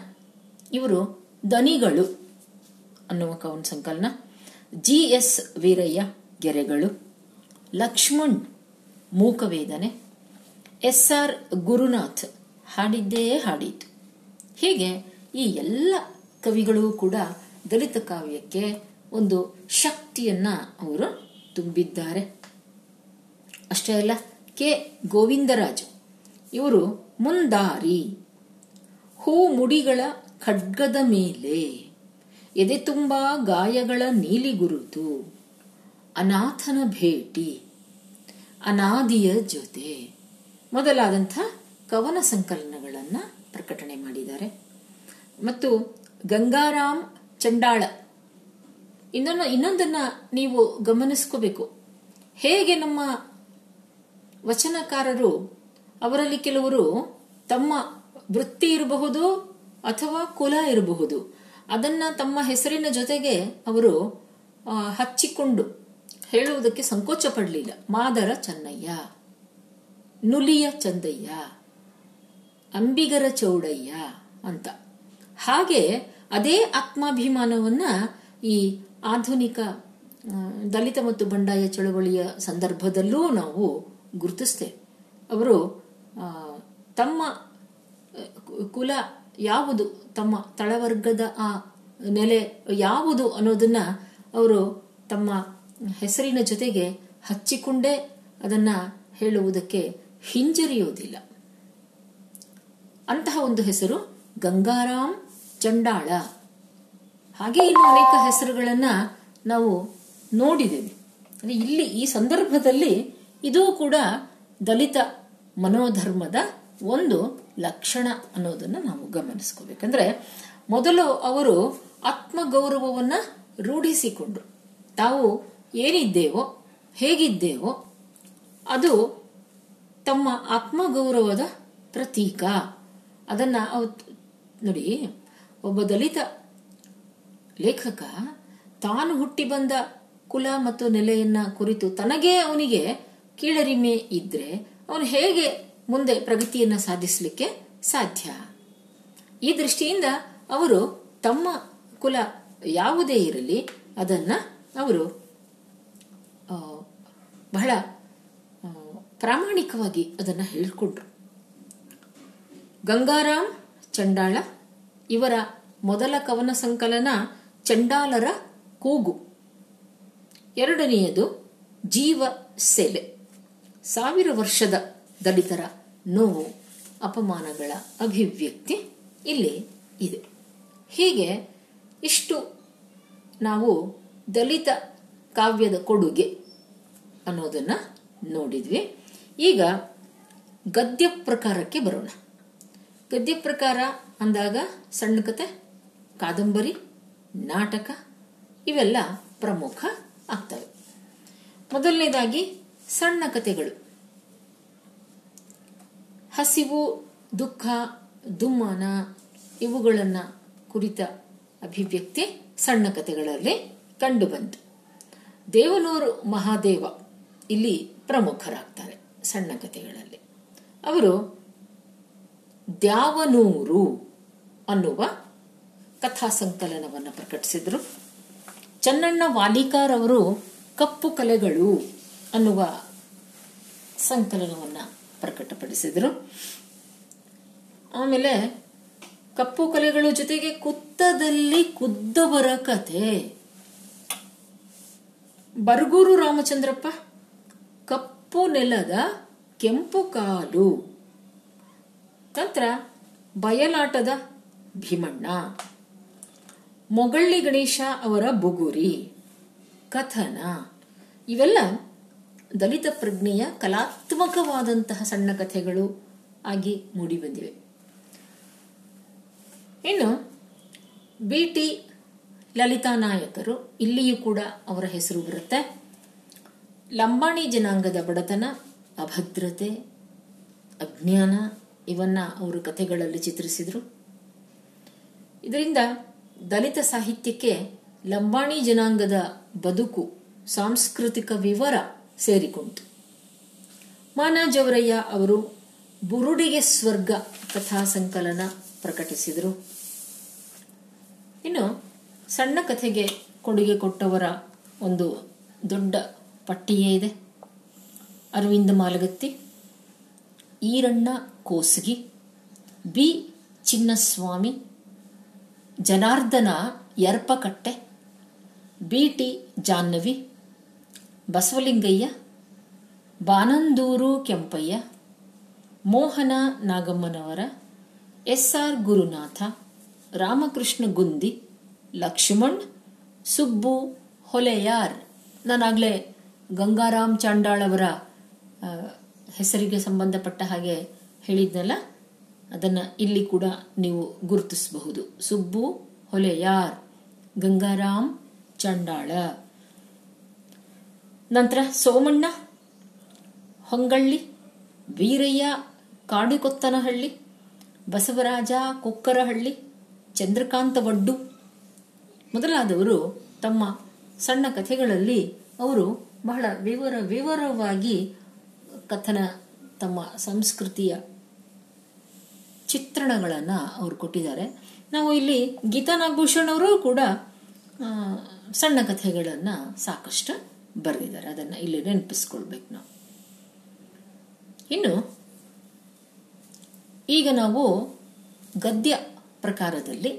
S1: ಇವರು ದನಿಗಳು ಅನ್ನುವ ಕವನ ಸಂಕಲನ. ಜಿ ಎಸ್ ವೀರಯ್ಯ ಗೆರೆಗಳು. ಲಕ್ಷ್ಮಣ್ ಮೂಕವೇದನೆ. ಎಸ್ ಆರ್ ಗುರುನಾಥ್ ಹಾಡಿದ್ದೇ ಹಾಡಿತು ಹೀಗೆ ಈ ಎಲ್ಲ ಕವಿಗಳು ಕೂಡ ದಲಿತ ಕಾವ್ಯಕ್ಕೆ ಒಂದು ಶಕ್ತಿಯನ್ನ ಅವರು ತುಂಬಿದ್ದಾರೆ. ಅಷ್ಟೇ ಅಲ್ಲ, ಕೆ. ಗೋವಿಂದರಾಜ್ ಇವರು ಮುಂದಾರಿ, ಹೂ ಮುಡಿಗಳ ಖಡ್ಗದ ಮೇಲೆ, ಎದೆ ತುಂಬಾ ಗಾಯಗಳ ನೀಲಿ ಗುರುತು, ಅನಾಥನ ಭೇಟಿ, ಅನಾದಿಯ ಜೊತೆ ಮೊದಲಾದಂಥ ಕವನ ಸಂಕಲನಗಳನ್ನು ಪ್ರಕಟಣೆ ಮಾಡಿದ್ದಾರೆ. ಮತ್ತು ಗಂಗಾರಾಮ್ ಚಂಡಾಳ. ಇನ್ನೊಂದು, ಇನ್ನೊಂದನ್ನ ನೀವು ಗಮನಿಸ್ಕೋಬೇಕು. ಹೇಗೆ ನಮ್ಮ ವಚನಕಾರರು, ಅವರಲ್ಲಿ ಕೆಲವರು ತಮ್ಮ ವೃತ್ತಿ ಇರಬಹುದು ಅಥವಾ ಕುಲ ಇರಬಹುದು. ಅದನ್ನ ತಮ್ಮ ಹೆಸರಿನ ಜೊತೆಗೆ ಅವರು ಹಚ್ಚಿಕೊಂಡು ಹೇಳುವುದಕ್ಕೆ ಸಂಕೋಚ ಪಡಲಿಲ್ಲ. ಮಾದರ ಚನ್ನಯ್ಯ. ನುಲಿಯ ಚಂದಯ್ಯ. ಅಂಬಿಗರ ಚೌಡಯ್ಯ ಅಂತ. ಹಾಗೆ ಅದೇ ಆತ್ಮಾಭಿಮಾನವನ್ನ ಈ ಆಧುನಿಕ ದಲಿತ ಮತ್ತು ಬಂಡಾಯ ಚಳವಳಿಯ ಸಂದರ್ಭದಲ್ಲೂ ನಾವು ಗುರುತಿಸ್ತೇವೆ. ಅವರು ತಮ್ಮ ಕುಲ ಯಾವುದು, ತಮ್ಮ ತಳವರ್ಗದ, ಆ, ನೆಲೆ ಯಾವುದು ಅನ್ನೋದನ್ನ ಅವರು ತಮ್ಮ ಹೆಸರಿನ ಜೊತೆಗೆ ಹಚ್ಚಿಕೊಂಡೇ ಅದನ್ನ ಹೇಳುವುದಕ್ಕೆ ಹಿಂಜರಿಯುವುದಿಲ್ಲ. ಅಂತಹ ಒಂದು ಹೆಸರು ಗಂಗಾರಾಮ್ ಚಂಡಾಳ. ಹಾಗೆ ಇನ್ನು ಅನೇಕ ಹೆಸರುಗಳನ್ನ ನಾವು ನೋಡಿದ್ದೇವೆ. ಅಂದ್ರೆ ಇಲ್ಲಿ ಈ ಸಂದರ್ಭದಲ್ಲಿ ಇದು ಕೂಡ ದಲಿತ ಮನೋಧರ್ಮದ ಒಂದು ಲಕ್ಷಣ ಅನ್ನೋದನ್ನ ನಾವು ಗಮನಿಸ್ಕೋಬೇಕಂದ್ರೆ ಮೊದಲು ಅವರು ಆತ್ಮಗೌರವವನ್ನ ರೂಢಿಸಿಕೊಂಡ್ರು ತಾವು ಏನಿದ್ದೇವೋ, ಹೇಗಿದ್ದೇವೋ ಅದು ತಮ್ಮ ಆತ್ಮಗೌರವದ ಪ್ರತೀಕ. ಅದನ್ನ ನೋಡಿ, ಒಬ್ಬ ದಲಿತ ಲೇಖಕ ತಾನು ಹುಟ್ಟಿ ಬಂದ ಕುಲ ಮತ್ತು ನೆಲೆಯನ್ನ ಕುರಿತು ತನಗೇ ಅವನಿಗೆ ಕೀಳರಿಮೆ ಇದ್ರೆ ಅವನು ಹೇಗೆ ಮುಂದೆ ಪ್ರಗತಿಯನ್ನ ಸಾಧಿಸಲಿಕ್ಕೆ ಸಾಧ್ಯ? ಈ ದೃಷ್ಟಿಯಿಂದ ಅವರು ತಮ್ಮ ಕುಲ ಯಾವುದೇ ಇರಲಿ, ಅದನ್ನ ಅವರು ಬಹಳ ಪ್ರಾಮಾಣಿಕವಾಗಿ ಅದನ್ನ ಹೇಳ್ಕೊಂಡ್ರು. ಗಂಗಾರಾಮ್, ಚಂಡಾಳ ಇವರ ಮೊದಲ ಕವನ ಸಂಕಲನ ಚಂಡಾಲರ ಕೂಗು. ಎರಡನೆಯದು ಜೀವ ಸೆಲೆ. ಸಾವಿರ ವರ್ಷದ ದಲಿತರ ನೋವು, ಅಪಮಾನಗಳ ಅಭಿವ್ಯಕ್ತಿ ಇಲ್ಲಿ ಇದೆ. ಹೀಗೆ ಇಷ್ಟು ನಾವು ದಲಿತ ಕಾವ್ಯದ ಕೊಡುಗೆ ಅನ್ನೋದನ್ನು ನೋಡಿದ್ವಿ. ಈಗ ಗದ್ಯ ಪ್ರಕಾರಕ್ಕೆ ಬರೋಣ. ಗದ್ಯ ಪ್ರಕಾರ ಅಂದಾಗ ಸಣ್ಣ ಕತೆ, ಕಾದಂಬರಿ, ನಾಟಕ, ಇವೆಲ್ಲ ಪ್ರಮುಖ ಆಗ್ತವೆ. ಮೊದಲನೇದಾಗಿ ಸಣ್ಣ ಕತೆಗಳು. ಹಸಿವು, ದುಃಖ, ದುಮ್ಮಾನ ಇವುಗಳನ್ನು ಕುರಿತ ಅಭಿವ್ಯಕ್ತಿ ಸಣ್ಣ ಕತೆಗಳಲ್ಲಿ ಕಂಡುಬಂತು. ದೇವನೂರು ಮಹಾದೇವ ಇಲ್ಲಿ ಪ್ರಮುಖರಾಗ್ತಾರೆ ಸಣ್ಣ ಕಥೆಗಳಲ್ಲಿ ಅವರು ದ್ಯಾವನೂರು ಅನ್ನುವ ಕಥಾ ಸಂಕಲನವನ್ನು ಪ್ರಕಟಿಸಿದರು. ಚನ್ನಣ್ಣ ವಾಲಿಕಾರ್ ಅವರು ಕಪ್ಪು ಕಲೆಗಳು ಅನ್ನುವ ಸಂಕಲನವನ್ನು ಪ್ರಕಟಪಡಿಸಿದರು. ಆಮೇಲೆ ಕಪ್ಪು ಕಲೆಗಳು ಜೊತೆಗೆ ಕುತ್ತದಲ್ಲಿ ಕುದ್ದವರ ಕಥೆ. ಬರಗೂರು ರಾಮಚಂದ್ರಪ್ಪ ಕಪ್ಪು ನೆಲದ ಕೆಂಪು ಕಾಲು. ನಂತರ ಬಯಲಾಟದ ಭೀಮಣ್ಣ. ಮೊಗಳ್ಳಿ ಗಣೇಶ ಅವರ ಬುಗುರಿ, ಕಥನ, ಇವೆಲ್ಲ ದಲಿತ ಪ್ರಜ್ಞೆಯ ಕಲಾತ್ಮಕವಾದಂತಹ ಸಣ್ಣ ಕಥೆಗಳು ಆಗಿ ಮೂಡಿಬಂದಿವೆ. ಇನ್ನು ಬಿ ಟಿ ಲಲಿತಾ ನಾಯಕರು ಇಲ್ಲಿಯೂ ಕೂಡ ಅವರ ಹೆಸರು ಬರುತ್ತೆ. ಲಂಬಾಣಿ ಜನಾಂಗದ ಬಡತನ, ಅಭದ್ರತೆ, ಅಜ್ಞಾನ ಇವನ್ನ ಅವರು ಕಥೆಗಳಲ್ಲಿ ಚಿತ್ರಿಸಿದರು. ಇದರಿಂದ ದಲಿತ ಸಾಹಿತ್ಯಕ್ಕೆ ಲಂಬಾಣಿ ಜನಾಂಗದ ಬದುಕು, ಸಾಂಸ್ಕೃತಿಕ ವಿವರ ಸೇರಿಕೊಂಡಿತು ಮಾನಾಜವರಯ್ಯ ಅವರು ಬುರುಡಿಗೆ ಸ್ವರ್ಗ ಕಥಾ ಸಂಕಲನ ಪ್ರಕಟಿಸಿದರು. ಇನ್ನು ಸಣ್ಣ ಕಥೆಗೆ ಕೊಡುಗೆ ಕೊಟ್ಟವರ ಒಂದು ದೊಡ್ಡ ಪಟ್ಟಿಯೇ ಇದೆ. Aravinda Malagatti, Eeranna Kosagi, B. Chinnaswamy, Janardhana Yarpakatte, B. T. Jahnavi, Basavalingaiah, Banandur Kempaiah, Mohan Nagammanavar, S. R. Gurunath, Ramakrishna Gundi, Lakshman, Subbu Holeyar. ನಾನಾಗಲೇ Gangaram ಚಾಂಡಾಳವರ ಹೆಸರಿಗೆ ಸಂಬಂಧಪಟ್ಟ ಹಾಗೆ ಹೇಳಿದ್ನಲ್ಲ? ಅದನ್ನ ಇಲ್ಲಿ ಕೂಡ ನೀವು ಗುರುತಿಸಬಹುದು. ಸುಬ್ಬು ಹೊಲೆಯಾರ್ ಗಂಗಾರಾಮ್ ಚಂಡಾಳ. ನಂತರ ಸೋಮಣ್ಣ, ಹೊಂಗಳ್ಳಿ, ವೀರಯ್ಯ ಕಾಡುಕೊತ್ತನಹಳ್ಳಿ, ಬಸವರಾಜ ಕೊಕ್ಕರಹಳ್ಳಿ, ಚಂದ್ರಕಾಂತ ವಡ್ಡು ಮೊದಲಾದವರು ತಮ್ಮ ಸಣ್ಣ ಕಥೆಗಳಲ್ಲಿ ಅವರು ಬಹಳ ವಿವರ ವಿವರವಾಗಿ ಕಥನ ತಮ್ಮ ಸಂಸ್ಕೃತಿಯ ಚಿತ್ರಣಗಳನ್ನು ಅವರು ಕೊಟ್ಟಿದ್ದಾರೆ. ನಾವು ಇಲ್ಲಿ ಗೀತಾ ನಾಗಭೂಷಣ್ ಅವರು ಕೂಡ ಸಣ್ಣ ಕಥೆಗಳನ್ನು ಸಾಕಷ್ಟು ಬರೆದಿದ್ದಾರೆ. ಅದನ್ನು ಇಲ್ಲಿ ನೆನಪಿಸ್ಕೊಳ್ಬೇಕು ನಾವು. ಇನ್ನು, ಈಗ ನಾವು ಗದ್ಯ ಪ್ರಕಾರದಲ್ಲಿ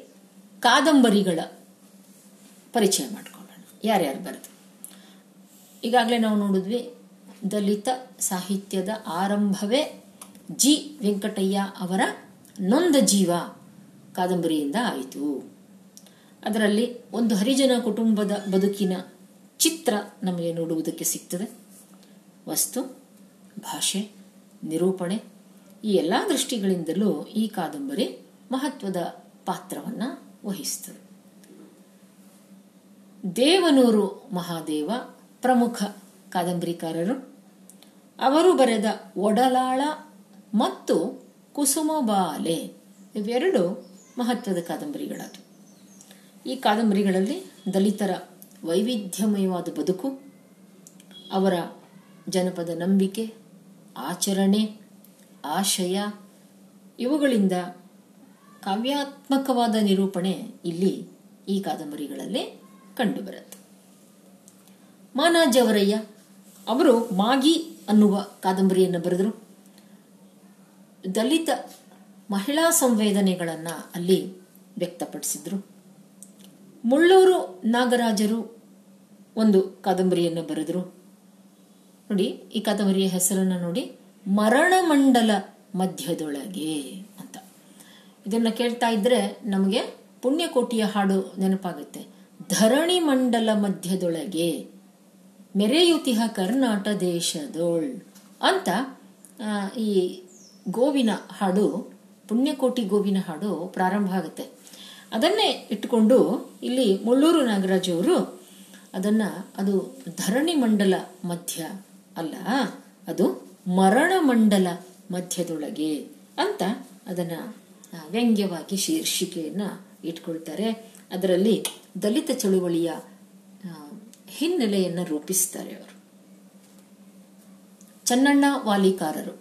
S1: ಕಾದಂಬರಿಗಳ ಪರಿಚಯ ಮಾಡ್ಕೊಳ್ಳೋಣ. ಯಾರ್ಯಾರು ಬರೆದು? ಈಗಾಗಲೇ ನಾವು ನೋಡಿದ್ವಿ, ದಲಿತ ಸಾಹಿತ್ಯದ ಆರಂಭವೇ ಜಿ ವೆಂಕಟಯ್ಯ ಅವರ ನೊಂದ ಜೀವ ಕಾದಂಬರಿಯಿಂದ ಆಯಿತು. ಅದರಲ್ಲಿ ಒಂದು ಹರಿಜನ ಕುಟುಂಬದ ಬದುಕಿನ ಚಿತ್ರ ನಮಗೆ ನೋಡುವುದಕ್ಕೆ ಸಿಗ್ತದೆ. ವಸ್ತು, ಭಾಷೆ, ನಿರೂಪಣೆ, ಈ ಎಲ್ಲ ದೃಷ್ಟಿಗಳಿಂದಲೂ ಈ ಕಾದಂಬರಿ ಮಹತ್ವದ ಪಾತ್ರವನ್ನು ವಹಿಸ್ತದೆ. ದೇವನೂರು ಮಹಾದೇವ ಪ್ರಮುಖ ಕಾದಂಬರಿಕಾರರು. ಅವರು ಬರೆದ ಒಡಲಾಳ ಮತ್ತು ಕುಸುಮಬಾಲೆ ಇವೆರಡು ಮಹತ್ವದ ಕಾದಂಬರಿಗಳಾದವು. ಈ ಕಾದಂಬರಿಗಳಲ್ಲಿ ದಲಿತರ ವೈವಿಧ್ಯಮಯವಾದ ಬದುಕು, ಅವರ ಜನಪದ ನಂಬಿಕೆ, ಆಚರಣೆ, ಆಶಯ, ಇವುಗಳಿಂದ ಕಾವ್ಯಾತ್ಮಕವಾದ ನಿರೂಪಣೆ ಇಲ್ಲಿ ಈ ಕಾದಂಬರಿಗಳಲ್ಲಿ ಕಂಡುಬರುತ್ತೆ. ಮಾನಾಜವರಯ್ಯ ಅವರು ಮಾಗಿ ಅನ್ನುವ ಕಾದಂಬರಿಯನ್ನು ಬರೆದರು. ದಲಿತ ಮಹಿಳಾ ಸಂವೇದನೆಗಳನ್ನು ಅಲ್ಲಿ ವ್ಯಕ್ತಪಡಿಸಿದ್ರು. ಮುಳ್ಳೂರು ನಾಗರಾಜರು ಒಂದು ಕಾದಂಬರಿಯನ್ನು ಬರೆದರು. ನೋಡಿ, ಈ ಕಾದಂಬರಿಯ ಹೆಸರನ್ನು ನೋಡಿ. ಮರಣಮಂಡಲ ಮಧ್ಯದೊಳಗೆ ಅಂತ. ಇದನ್ನ ಕೇಳ್ತಾ ಇದ್ರೆ ನಮಗೆ ಪುಣ್ಯಕೋಟಿಯ ಹಾಡು ನೆನಪಾಗುತ್ತೆ. ಧರಣಿ ಮಂಡಲ ಮಧ್ಯದೊಳಗೆ ಮೆರೆಯುತಿಹ ಕರ್ನಾಟ ದೇಶದೋಳ್ ಅಂತ ಈ ಗೋವಿನ ಹಾಡು, ಪುಣ್ಯಕೋಟಿ ಗೋವಿನ ಹಾಡು ಪ್ರಾರಂಭ ಆಗುತ್ತೆ. ಅದನ್ನೇ ಇಟ್ಟುಕೊಂಡು ಇಲ್ಲಿ ಮುಳ್ಳೂರು ನಾಗರಾಜ್ ಅವರು ಅದನ್ನ ಅದು ಧರಣಿ ಮಂಡಲ ಮಧ್ಯ ಅಲ್ಲ, ಅದು ಮರಣ ಮಂಡಲ ಮಧ್ಯದೊಳಗೆ ಅಂತ ಅದನ್ನ ವ್ಯಂಗ್ಯವಾಗಿ ಶೀರ್ಷಿಕೆಯನ್ನ ಇಟ್ಕೊಳ್ತಾರೆ. ಅದರಲ್ಲಿ ದಲಿತ ಚಳುವಳಿಯ ಹಿನ್ನೆಲೆಯನ್ನು ರೂಪಿಸ್ತಾರೆ ಅವರು. ಚನ್ನಣ್ಣ ವಾಲಿಕಾರರು.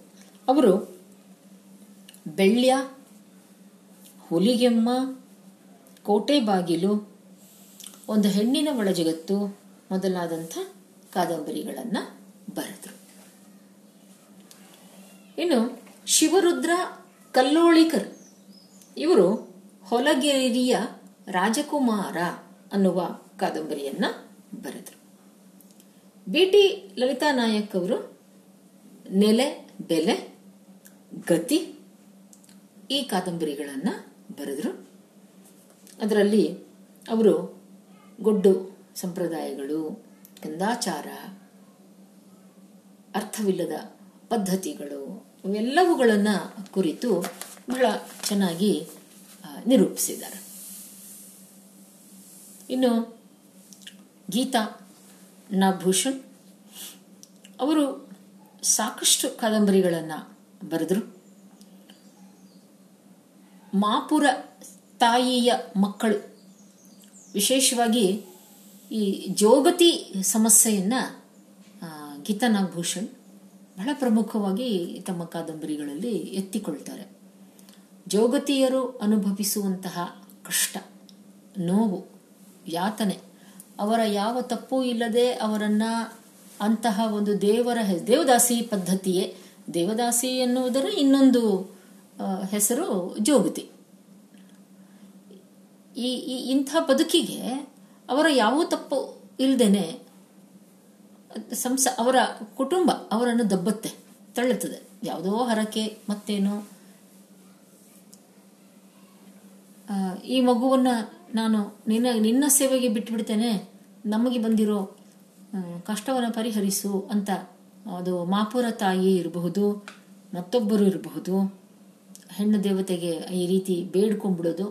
S1: ಅವರು ಬೆಳ್ಯ, ಹುಲಿಗೆಮ್ಮ, ಕೋಟೆ ಬಾಗಿಲು, ಒಂದು ಹೆಣ್ಣಿನ ಒಳಜಗತ್ತು ಮೊದಲಾದಂಥ ಕಾದಂಬರಿಗಳನ್ನು ಬರೆದರು. ಇನ್ನು ಶಿವರುದ್ರ ಕಲ್ಲೋಳಿಕರ್, ಇವರು ಹೊಲಗೇರಿಯ ರಾಜಕುಮಾರ ಅನ್ನುವ ಕಾದಂಬರಿಯನ್ನು ಬರೆದರು. ಬಿ ಟಿ ಲಲಿತಾ ನಾಯಕ್ ಅವರು ನೆಲೆ, ಬೆಲೆ, ಗತಿ ಈ ಕಾದಂಬರಿಗಳನ್ನು ಬರೆದರು. ಅದರಲ್ಲಿ ಅವರು ಗೊಡ್ಡು ಸಂಪ್ರದಾಯಗಳು ಕಂದಾಚಾರ ಅರ್ಥವಿಲ್ಲದ ಪದ್ಧತಿಗಳು ಇವೆಲ್ಲವುಗಳನ್ನು ಕುರಿತು ಬಹಳ ಚೆನ್ನಾಗಿ ನಿರೂಪಿಸಿದ್ದಾರೆ. ಇನ್ನು ಗೀತಾ ನಾಗಭೂಷಣ್ ಅವರು ಸಾಕಷ್ಟು ಕಾದಂಬರಿಗಳನ್ನು ಬರೆದರು. ಮಾಪುರ ತಾಯಿಯ ಮಕ್ಕಳು. ವಿಶೇಷವಾಗಿ ಈ ಜೋಗತಿ ಸಮಸ್ಯೆಯನ್ನು ಗೀತಾನಾಗಭೂಷಣ್ ಬಹಳ ಪ್ರಮುಖವಾಗಿ ತಮ್ಮ ಕಾದಂಬರಿಗಳಲ್ಲಿ ಎತ್ತಿಕೊಳ್ತಾರೆ. ಜೋಗತಿಯರು ಅನುಭವಿಸುವಂತಹ ಕಷ್ಟ, ನೋವು, ಯಾತನೆ, ಅವರ ಯಾವ ತಪ್ಪು ಇಲ್ಲದೆ ಅವರನ್ನ ಅಂತಹ ಒಂದು ದೇವರ, ದೇವದಾಸಿ ಪದ್ಧತಿಯೇ ದೇವದಾಸಿ ಎನ್ನುವುದರ ಇನ್ನೊಂದು ಹೆಸರು ಜೋಗತಿ. ಈ ಇಂಥ ಬದುಕಿಗೆ ಅವರ ಯಾವ ತಪ್ಪು ಇಲ್ಲದೇನೆ ಸಂಸ, ಅವರ ಕುಟುಂಬ ಅವರನ್ನು ದಬ್ಬತ್ತೆ, ತಳ್ಳುತ್ತದೆ. ಯಾವುದೋ ಹರಕೆ, ಮತ್ತೇನು? ಈ ಮಗುವನ್ನ ನಾನು ನಿನ್ನ ನಿನ್ನ ಸೇವೆಗೆ ಬಿಟ್ಬಿಡ್ತೇನೆ, ನಮಗೆ ಬಂದಿರೋ ಕಷ್ಟವನ್ನು ಪರಿಹರಿಸು ಅಂತ, ಅದು ಮಾಪುರ ತಾಯಿ ಇರಬಹುದು, ಮತ್ತೊಬ್ಬರು ಇರಬಹುದು. ಹೆಣ್ಣು ದೇವತೆಗೆ ಈ ರೀತಿ ಬೇಡ್ಕೊಂಡ್ಬಿಡೋದು,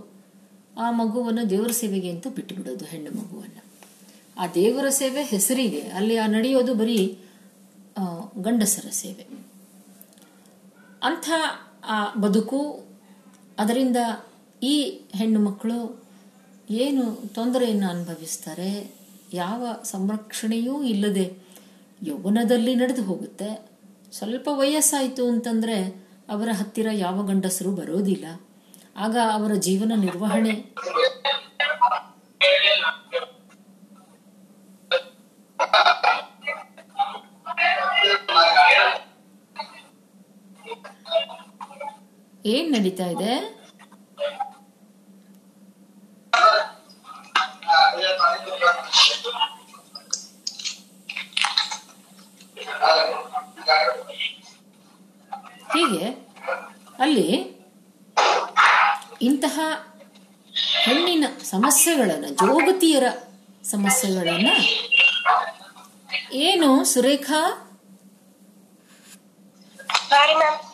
S1: ಆ ಮಗುವನ್ನು ದೇವರ ಸೇವೆಗೆ ಅಂತ ಬಿಟ್ಟುಬಿಡೋದು ಹೆಣ್ಣು ಮಗುವನ್ನು. ಆ ದೇವರ ಸೇವೆ ಹೆಸರಿಗೆ ಅಲ್ಲಿ ಆ ನಡೆಯೋದು ಬರೀ ಗಂಡಸರ ಸೇವೆ. ಅಂಥ ಆ ಬದುಕು, ಅದರಿಂದ ಈ ಹೆಣ್ಣು ಮಕ್ಕಳು ಏನು ತೊಂದರೆಯನ್ನು ಅನುಭವಿಸ್ತಾರೆ, ಯಾವ ಸಂರಕ್ಷಣೆಯೂ ಇಲ್ಲದೆ ಯೌವನದಲ್ಲಿ ನಡೆದು ಹೋಗುತ್ತೆ. ಸ್ವಲ್ಪ ವಯಸ್ಸಾಯಿತು ಅಂತಂದ್ರೆ ಅವರ ಹತ್ತಿರ ಯಾವ ಗಂಡಸರು ಬರೋದಿಲ್ಲ. ಆಗ ಅವರ ಜೀವನ ನಿರ್ವಹಣೆ ಏನ್ ನಡೀತಾ ಇದೆ? ಹೀಗೆ ಅಲ್ಲಿ ಇಂತಹ ಹೆಣ್ಣಿನ ಸಮಸ್ಯೆಗಳನ್ನು ಜೋಗತಿಯರ ಸಮಸ್ಯೆಗಳನ್ನ ಏನು ಸುರೇಖಾ?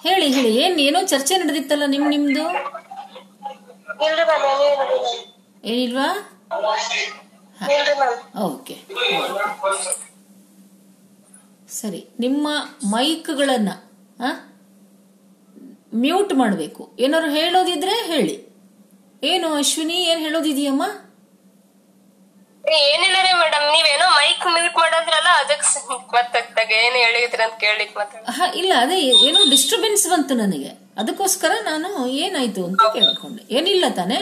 S1: ಹೇಳಿ ಹೇಳಿ ಏನ್ ಏನೋ ಚರ್ಚೆ ನಡೆದಿತ್ತಲ್ಲ ನಿಮ್ ನಿಮ್ದು? ಏನಿಲ್ವಾ? ಓಕೆ. ಸರಿ ನಿಮ್ಮ ಮೈಕ್ಗಳನ್ನ ಮ್ಯೂಟ್ ಮಾಡಬೇಕು. ಏನಾದ್ರು ಹೇಳೋದಿದ್ರೆ ಹೇಳಿ. ಏನು ಅಶ್ವಿನಿ ಏನ್ ಹೇಳೋದಿದೆಯಮ್ಮ?
S2: ಏನಿಲ್ಲ ರೀ ಮೇಡಮ್ ನೀವೇನೋ ಮೈಕ್ ಮ್ಯೂಟ್ ಮಾಡಿದ್ರಲ್ಲ ಅದಕ್ಕೆ ಮತ್ತಾಗ ಏನ್ ಹೇಳಿದ್ರಿ ಅಂತ ಕೇಳಿಕ್ ಮಾತಾಡ
S1: ಹಾ ಇಲ್ಲ ಅದೇ ಏನೋ ಡಿಸ್ಟರ್ಬೆನ್ಸ್ ಬಂತು ನನಗೆ. ಅದಕ್ಕೋಸ್ಕರ ನಾನು ಏನಾಯ್ತು ಅಂತ ಕೇಳ್ಕೊಂಡೆ. ಏನಿಲ್ಲ ತಾನೇ?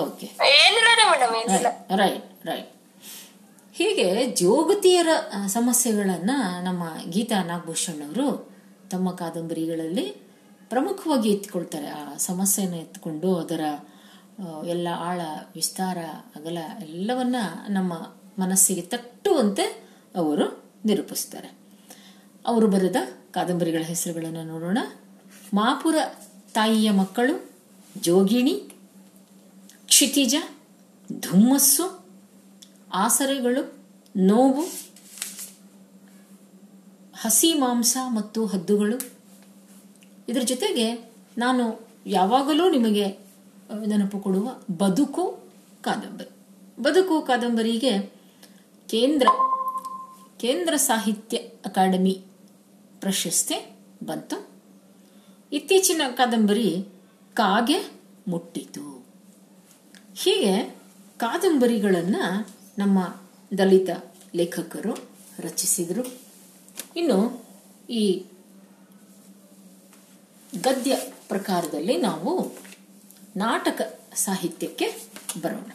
S1: ಓಕೆ.
S2: ಏನಿಲ್ಲ ಮೇಡಮ್ ಏನಿಲ್ಲ.
S1: ರೈಟ್ ರೈಟ್ ಹೀಗೆ ಜೋಗತಿಯರ ಸಮಸ್ಯೆಗಳನ್ನ ನಮ್ಮ ಗೀತಾ ನಾಗಭೂಷಣ್ ಅವರು ತಮ್ಮ ಕಾದಂಬರಿಗಳಲ್ಲಿ ಪ್ರಮುಖವಾಗಿ ಎತ್ತಿಕೊಳ್ತಾರೆ ಆ ಸಮಸ್ಯೆಯನ್ನು ಎತ್ಕೊಂಡು ಅದರ ಎಲ್ಲ ಆಳ, ವಿಸ್ತಾರ, ಅಗಲ ಎಲ್ಲವನ್ನ ನಮ್ಮ ಮನಸ್ಸಿಗೆ ತಟ್ಟುವಂತೆ ಅವರು ನಿರೂಪಿಸ್ತಾರೆ. ಅವರು ಬರೆದ ಕಾದಂಬರಿಗಳ ಹೆಸರುಗಳನ್ನು ನೋಡೋಣ. ಮಾಪುರ ತಾಯಿಯ ಮಕ್ಕಳು ಜೋಗಿಣಿ, ಕ್ಷಿತಿಜ, ಧುಮ್ಮಸ್ಸು, ಆಸರೆಗಳು, ನೋವು, ಹಸಿ ಮಾಂಸ ಮತ್ತು ಹದ್ದುಗಳು ಇದರ ಜೊತೆಗೆ ನಾನು ಯಾವಾಗಲೂ ನಿಮಗೆ ನೆನಪು ಕೊಡುವ ಬದುಕು ಕಾದಂಬರಿ. ಬದುಕು ಕಾದಂಬರಿಗೆ ಕೇಂದ್ರ ಕೇಂದ್ರ ಸಾಹಿತ್ಯ ಅಕಾಡೆಮಿ ಪ್ರಶಸ್ತಿ ಬಂತು. ಇತ್ತೀಚಿನ ಕಾದಂಬರಿ ಕಾಗೆ ಮುಟ್ಟಿತು. ಹೀಗೆ ಕಾದಂಬರಿಗಳನ್ನು ನಮ್ಮ ದಲಿತ ಲೇಖಕರು ರಚಿಸಿದರು. ಇನ್ನು ಈ ಗದ್ಯ ಪ್ರಕಾರದಲ್ಲಿ ನಾವು ನಾಟಕ ಸಾಹಿತ್ಯಕ್ಕೆ ಬರೋಣ.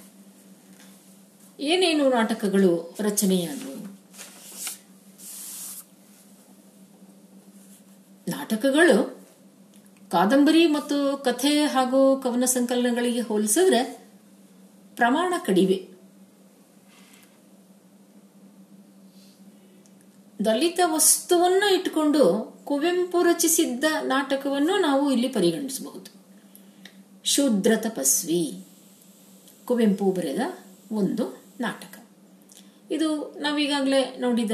S1: ಏನೇನು ನಾಟಕಗಳು ರಚನೆಯಾದವು? ನಾಟಕಗಳು ಕಾದಂಬರಿ ಮತ್ತು ಕಥೆ ಹಾಗೂ ಕವನ ಸಂಕಲನಗಳಿಗೆ ಹೋಲಿಸಿದ್ರೆ ಪ್ರಮಾಣ ಕಡಿಮೆ. ದಲಿತ ವಸ್ತುವನ್ನ ಇಟ್ಟುಕೊಂಡು ಕುವೆಂಪು ರಚಿಸಿದ್ದ ನಾಟಕವನ್ನು ನಾವು ಇಲ್ಲಿ ಪರಿಗಣಿಸಬಹುದು. ಶೂದ್ರ ತಪಸ್ವಿ. ಕುವೆಂಪು ಬರೆದ ಒಂದು ನಾಟಕ. ಇದು ನಾವೀಗಾಗಲೇ ನೋಡಿದ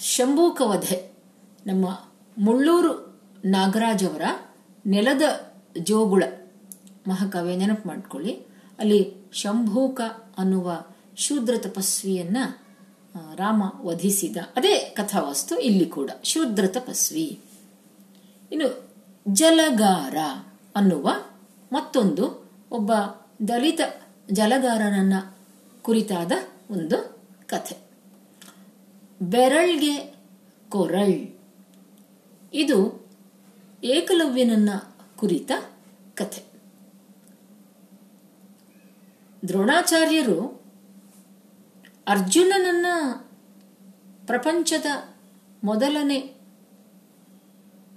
S1: ಶಂಭೂಕವಧೆ ಶಂಭೂಕ ನಮ್ಮ ಮುಳ್ಳೂರು ನಾಗರಾಜ್ ಅವರ ನೆಲದ ಜೋಗುಳ. ಮಹಾಕಾವ್ಯ ನೆನಪು ಮಾಡ್ಕೊಳ್ಳಿ. ಅಲ್ಲಿ ಶಂಭೂಕ ಅನ್ನುವ ಶೂದ್ರ ತಪಸ್ವಿಯನ್ನ ರಾಮ ವಧಿಸಿದ ಅದೇ ಕಥಾವಸ್ತು ಇಲ್ಲಿ ಕೂಡ. ಶೂದ್ರ ತಪಸ್ವಿ ಇನ್ನು ಜಲಗಾರ ಅನ್ನುವ ಮತ್ತೊಂದು ಒಬ್ಬ ದಲಿತ ಜಲಗಾರನನ್ನ ಕುರಿತಾದ ಒಂದು ಕಥೆ. ಬೆರಳ್ಗೆ ಕೊರಳ್. ಇದು ಏಕಲವ್ಯನನ್ನ ಕುರಿತ ಕಥೆ. ದ್ರೋಣಾಚಾರ್ಯರು ಅರ್ಜುನನನ್ನ ಪ್ರಪಂಚದ ಮೊದಲನೇ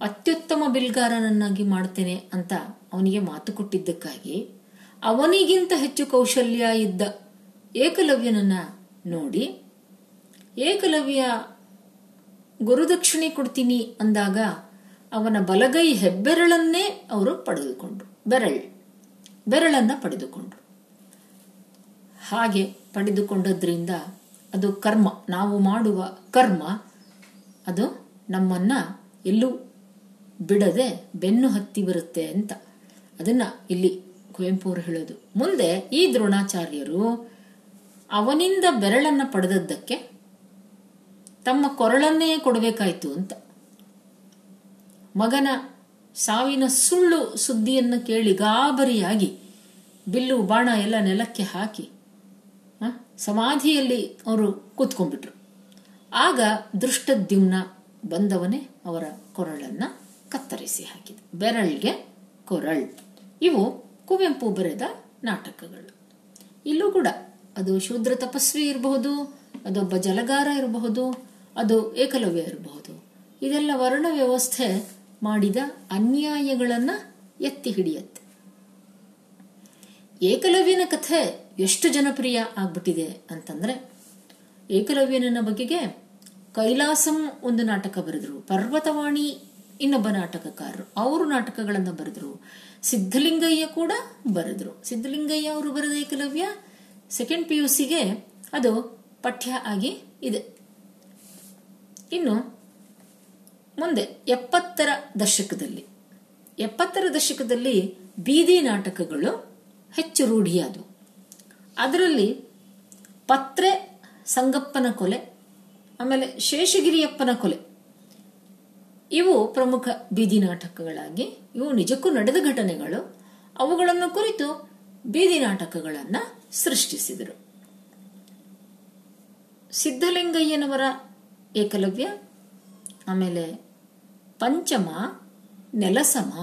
S1: ಅತ್ಯುತ್ತಮ ಬಿಲ್ಗಾರನನ್ನಾಗಿ ಮಾಡ್ತೇನೆ ಅಂತ ಅವನಿಗೆ ಮಾತು ಕೊಟ್ಟಿದ್ದಕ್ಕಾಗಿ ಅವನಿಗಿಂತ ಹೆಚ್ಚು ಕೌಶಲ್ಯ ಇದ್ದ ಏಕಲವ್ಯನನ್ನ ನೋಡಿ, ಏಕಲವ್ಯ ಗುರುದಕ್ಷಿಣೆ ಕೊಡ್ತೀನಿ ಅಂದಾಗ ಅವನ ಬಲಗೈ ಹೆಬ್ಬೆರಳನ್ನೇ ಅವರು ಪಡೆದುಕೊಂಡ್ರು, ಬೆರಳ್, ಬೆರಳನ್ನ ಪಡೆದುಕೊಂಡ್ರು. ಹಾಗೆ ಪಡೆದುಕೊಂಡದ್ರಿಂದ ಅದು ಕರ್ಮ. ನಾವು ಮಾಡುವ ಕರ್ಮ, ಅದು ನಮ್ಮನ್ನ ಎಲ್ಲೂ ಬಿಡದೆ ಬೆನ್ನು ಹತ್ತಿ ಬರುತ್ತೆ ಅಂತ. ಅದನ್ನ ಇಲ್ಲಿ ಕುವೆಂಪು ಅವರು ಹೇಳೋದು. ಮುಂದೆ ಈ ದ್ರೋಣಾಚಾರ್ಯರು ಅವನಿಂದ ಬೆರಳನ್ನ ಪಡೆದದ್ದಕ್ಕೆ ತಮ್ಮ ಕೊರಳನ್ನೇ ಕೊಡಬೇಕಾಯ್ತು ಅಂತ. ಮಗನ ಸಾವಿನ ಸುಳ್ಳು ಸುದ್ದಿಯನ್ನು ಕೇಳಿ ಗಾಬರಿಯಾಗಿ ಬಿಲ್ಲು ಬಾಣ ಎಲ್ಲ ನೆಲಕ್ಕೆ ಹಾಕಿ ಸಮಾಧಿಯಲ್ಲಿ ಅವರು ಕೂತ್ಕೊಂಡ್ಬಿಟ್ರು. ಆಗ ದೃಷ್ಟದ್ಯುಮ್ನ ಬಂದವನೇ ಅವರ ಕೊರಳನ್ನ ಕತ್ತರಿಸಿ ಹಾಕಿದ. ಬೆರಳ್ಗೆ ಕೊರಳ್. ಇವು ಕುವೆಂಪು ಬರೆದ ನಾಟಕಗಳು. ಇಲ್ಲೂ ಕೂಡ ಅದು ಶೂದ್ರ ತಪಸ್ವಿ ಇರಬಹುದು, ಅದೊಬ್ಬ ಜಲಗಾರ ಇರಬಹುದು, ಅದು ಏಕಲವ್ಯ ಇರಬಹುದು. ಇದೆಲ್ಲ ವರ್ಣ ವ್ಯವಸ್ಥೆ ಮಾಡಿದ ಅನ್ಯಾಯಗಳನ್ನು ಎತ್ತಿ ಹಿಡಿಯತ್ತೆ. ಏಕಲವ್ಯನ ಕಥೆ ಎಷ್ಟು ಜನಪ್ರಿಯ ಆಗ್ಬಿಟ್ಟಿದೆ ಅಂತಂದ್ರೆ ಏಕಲವ್ಯನ ಬಗೆಗೆ ಕೈಲಾಸಂ ಒಂದು ನಾಟಕ ಬರೆದ್ರು, ಪರ್ವತವಾಣಿ ಇನ್ನೊಬ್ಬ ನಾಟಕಕಾರರು, ಅವರು ನಾಟಕಗಳನ್ನು ಬರೆದ್ರು, ಸಿದ್ಧಲಿಂಗಯ್ಯ ಕೂಡ ಬರೆದ್ರು. ಸಿದ್ಧಲಿಂಗಯ್ಯ ಅವರು ಬರೆದ ಏಕಲವ್ಯ ಸೆಕೆಂಡ್ ಪಿ ಯು ಸಿಗೆ ಅದು ಪಠ್ಯ ಆಗಿ ಇದೆ. ಇನ್ನು ಮುಂದೆ ಎಪ್ಪತ್ತರ ದಶಕದಲ್ಲಿ ಎಪ್ಪತ್ತರ ದಶಕದಲ್ಲಿ ಬೀದಿ ನಾಟಕಗಳು ಹೆಚ್ಚು ರೂಢಿಯಾದವು. ಅದರಲ್ಲಿ ಪತ್ರೆ, ಸಂಗಪ್ಪನ ಕೊಲೆ, ಆಮೇಲೆ ಶೇಷಗಿರಿಯಪ್ಪನ ಕೊಲೆ. ಇವು ಪ್ರಮುಖ ಬೀದಿ ನಾಟಕಗಳಾಗಿ, ಇವು ನಿಜಕ್ಕೂ ನಡೆದ ಘಟನೆಗಳು. ಅವುಗಳನ್ನು ಕುರಿತು ಬೀದಿ ನಾಟಕಗಳನ್ನ ಸೃಷ್ಟಿಸಿದರು. ಸಿದ್ಧಲಿಂಗಯ್ಯನವರ ಏಕಲವ್ಯ, ಆಮೇಲೆ ಪಂಚಮ, ನೆಲಸಮ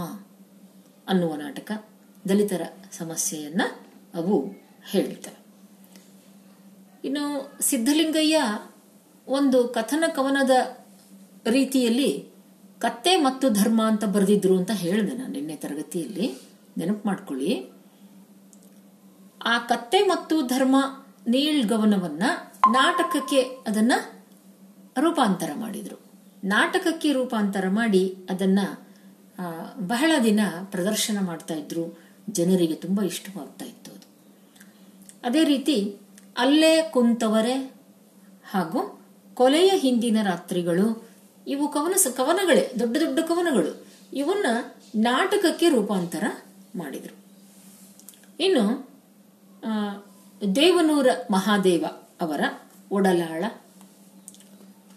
S1: ಅನ್ನುವ ನಾಟಕ, ದಲಿತರ ಸಮಸ್ಯೆಯನ್ನ ಅವು ಹೇಳ್ತವೆ ಇನ್ನು ಸಿದ್ಧಲಿಂಗಯ್ಯ ಒಂದು ಕಥನ ಕವನದ ರೀತಿಯಲ್ಲಿ ಕತ್ತೆ ಮತ್ತು ಧರ್ಮ ಅಂತ ಬರೆದಿದ್ರು ಅಂತ ಹೇಳಿದೆ ನಾನು ನಿನ್ನೆ ತರಗತಿಯಲ್ಲಿ. ನೆನಪು ಮಾಡ್ಕೊಳ್ಳಿ. ಆ ಕತ್ತೆ ಮತ್ತು ಧರ್ಮ ನೀಳ್ ಗವನವನ್ನ ನಾಟಕಕ್ಕೆ ಅದನ್ನ ರೂಪಾಂತರ ಮಾಡಿದ್ರು. ನಾಟಕಕ್ಕೆ ರೂಪಾಂತರ ಮಾಡಿ ಅದನ್ನ ಬಹಳ ದಿನ ಪ್ರದರ್ಶನ ಮಾಡ್ತಾ ಇದ್ರು. ಜನರಿಗೆ ತುಂಬಾ ಇಷ್ಟವಾಗ್ತಾ ಇತ್ತು. ಅದು ರೀತಿ ಅಲ್ಲೇ ಕುಂತವರೆ ಹಾಗೂ ಕೊಲೆಯ ಹಿಂದಿನ ರಾತ್ರಿಗಳು, ಇವು ಕವನ ಕವನಗಳೇ, ದೊಡ್ಡ ದೊಡ್ಡ ಕವನಗಳು. ಇವನ್ನ ನಾಟಕಕ್ಕೆ ರೂಪಾಂತರ ಮಾಡಿದರು. ಇನ್ನು ದೇವನೂರ ಮಹಾದೇವ ಅವರ ಒಡಲಾಳ,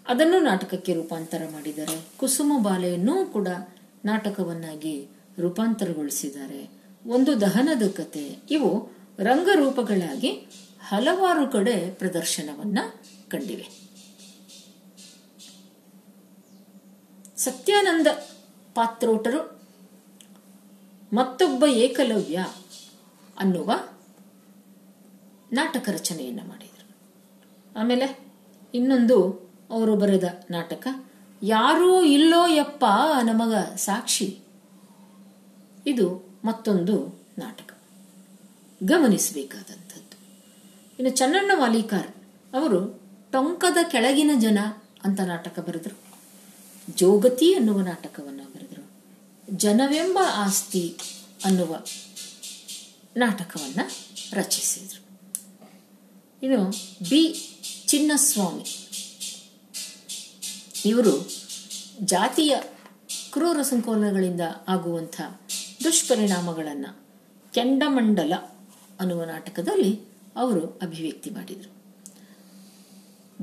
S1: ಅದನ್ನು ನಾಟಕಕ್ಕೆ ರೂಪಾಂತರ ಮಾಡಿದ್ದಾರೆ ಕುಸುಮ ಬಾಲೆಯನ್ನು ಕೂಡ ನಾಟಕವನ್ನಾಗಿ ರೂಪಾಂತರಗೊಳಿಸಿದ್ದಾರೆ. ಒಂದು ದಹನದ ಕತೆ. ಇವು ರಂಗರೂಪಗಳಾಗಿ ಹಲವಾರು ಕಡೆ ಪ್ರದರ್ಶನವನ್ನ ಕಂಡಿವೆ. ಸತ್ಯಾನಂದ ಪಾತ್ರೋಟರು ಮತ್ತೊಬ್ಬ ಏಕಲವ್ಯ ಅನ್ನುವ ನಾಟಕ ರಚನೆಯನ್ನು ಮಾಡಿದರು. ಆಮೇಲೆ ಇನ್ನೊಂದು ಅವರು ಬರೆದ ನಾಟಕ, ಯಾರೂ ಇಲ್ಲೋ ಯಪ್ಪ ನಮಗ ಸಾಕ್ಷಿ. ಇದು ಮತ್ತೊಂದು ನಾಟಕ. ಗಮನಿಸಬೇಕಾದಂಥದ್ದು. ಇನ್ನು ಚನ್ನಣ್ಣ ವಾಲಿಕಾರ್ ಅವರು ಟೊಂಕದ ಕೆಳಗಿನ ಜನ ಅಂತ ನಾಟಕ ಬರೆದರು. ಜೋಗತಿ ಅನ್ನುವ ನಾಟಕವನ್ನು ಬರೆದರು. ಜನವೆಂಬ ಆಸ್ತಿ ಅನ್ನುವ ನಾಟಕವನ್ನು ರಚಿಸಿದರು. ಇನ್ನು ಬಿ ಚಿನ್ನಸ್ವಾಮಿ. ಇವರು ಜಾತಿಯ ಕ್ರೂರ ಸಂಕೋಲನಗಳಿಂದ ಆಗುವಂಥ ದುಷ್ಪರಿಣಾಮಗಳನ್ನು ಕೆಂಡಮಂಡಲ ಅನ್ನುವ ನಾಟಕದಲ್ಲಿ ಅವರು ಅಭಿವ್ಯಕ್ತಿ ಮಾಡಿದರು.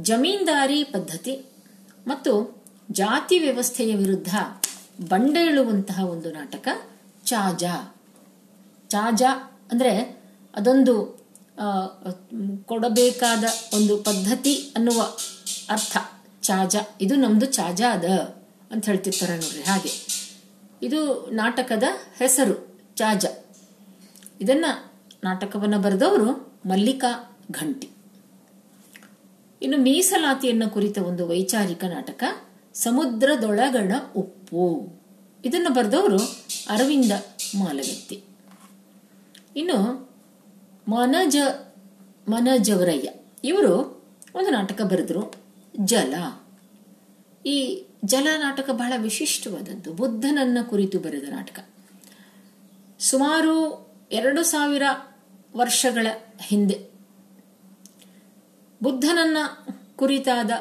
S1: ಜಮೀನ್ದಾರಿ ಪದ್ಧತಿ ಮತ್ತು ಜಾತಿ ವ್ಯವಸ್ಥೆಯ ವಿರುದ್ಧ ಬಂಡೇಳುವಂತಹ ಒಂದು ನಾಟಕ ಚಾಜಾ. ಚಾಜಾ ಅಂದ್ರೆ ಅದೊಂದು ಕೊಡಬೇಕಾದ ಒಂದು ಪದ್ಧತಿ ಅನ್ನುವ ಅರ್ಥ. ಚಾಜಾ, ಇದು ನಮ್ಮದು ಚಾಜಾ ಅದ ಅಂತ ಹೇಳ್ತಿರ್ತಾರೆ ನೋಡ್ರಿ ಹಾಗೆ. ಇದು ನಾಟಕದ ಹೆಸರು, ಚಾಜ. ಇದನ್ನ ನಾಟಕವನ್ನ ಬರೆದವರು ಮಲ್ಲಿಕಾ ಘಂಟಿ. ಇನ್ನು ಮೀಸಲಾತಿಯನ್ನು ಕುರಿತ ಒಂದು ವೈಚಾರಿಕ ನಾಟಕ, ಸಮುದ್ರದೊಳಗಣ ಉಪ್ಪು. ಇದನ್ನು ಬರೆದವರು ಅರವಿಂದ ಮಾಲಗತ್ತಿ. ಇನ್ನು ಮನಜ, ಮನಜವರಯ್ಯ. ಇವರು ಒಂದು ನಾಟಕ ಬರೆದರು, ಜಲ. ಈ ಜಲ ನಾಟಕ ಬಹಳ ವಿಶಿಷ್ಟವಾದದ್ದು. ಬುದ್ಧನನ್ನ ಕುರಿತು ಬರೆದ ನಾಟಕ. ಸುಮಾರು ಎರಡು ಸಾವಿರ ವರ್ಷಗಳ ಹಿಂದೆ ಬುದ್ಧನನ್ನ ಕುರಿತಾದ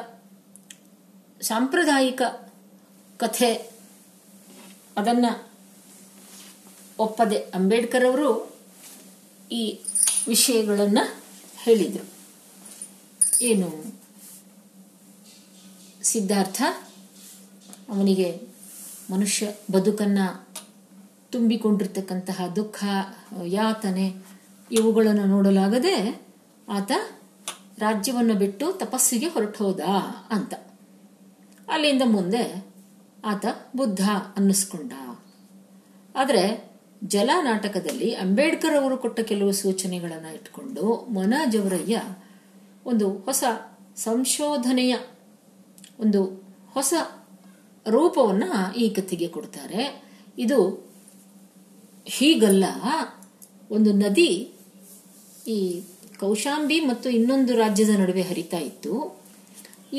S1: ಸಾಂಪ್ರದಾಯಿಕ ಕಥೆ ಅದನ್ನ ಒಪ್ಪದೆ ಅಂಬೇಡ್ಕರ್ ಅವರು ಈ ವಿಷಯಗಳನ್ನು ಹೇಳಿದರು. ಏನು? ಸಿದ್ಧಾರ್ಥ ಅವನಿಗೆ ಮನುಷ್ಯ ಬದುಕನ್ನ ತುಂಬಿಕೊಂಡಿರ್ತಕ್ಕಂತಹ ದುಃಖ, ಯಾತನೆ, ಇವುಗಳನ್ನು ನೋಡಲಾಗದೆ ಆತ ರಾಜ್ಯವನ್ನು ಬಿಟ್ಟು ತಪಸ್ಸಿಗೆ ಹೊರಟು ಅಂತ. ಅಲ್ಲಿಂದ ಮುಂದೆ ಆತ ಬುದ್ಧ ಅನ್ನಿಸ್ಕೊಂಡ. ಆದರೆ ಜಲ ನಾಟಕದಲ್ಲಿ ಅಂಬೇಡ್ಕರ್ ಅವರು ಕೊಟ್ಟ ಕೆಲವು ಸೂಚನೆಗಳನ್ನು ಇಟ್ಕೊಂಡು ಮನಜವರಯ್ಯ ಒಂದು ಹೊಸ ಸಂಶೋಧನೆಯ ಒಂದು ಹೊಸ ರೂಪವನ್ನ ಈ ಕಥೆಗೆ ಕೊಡ್ತಾರೆ. ಇದು ಹೀಗಲ್ಲ, ಒಂದು ನದಿ ಈ ಕೌಶಾಂಬಿ ಮತ್ತು ಇನ್ನೊಂದು ರಾಜ್ಯದ ನಡುವೆ ಹರಿತಾ ಇತ್ತು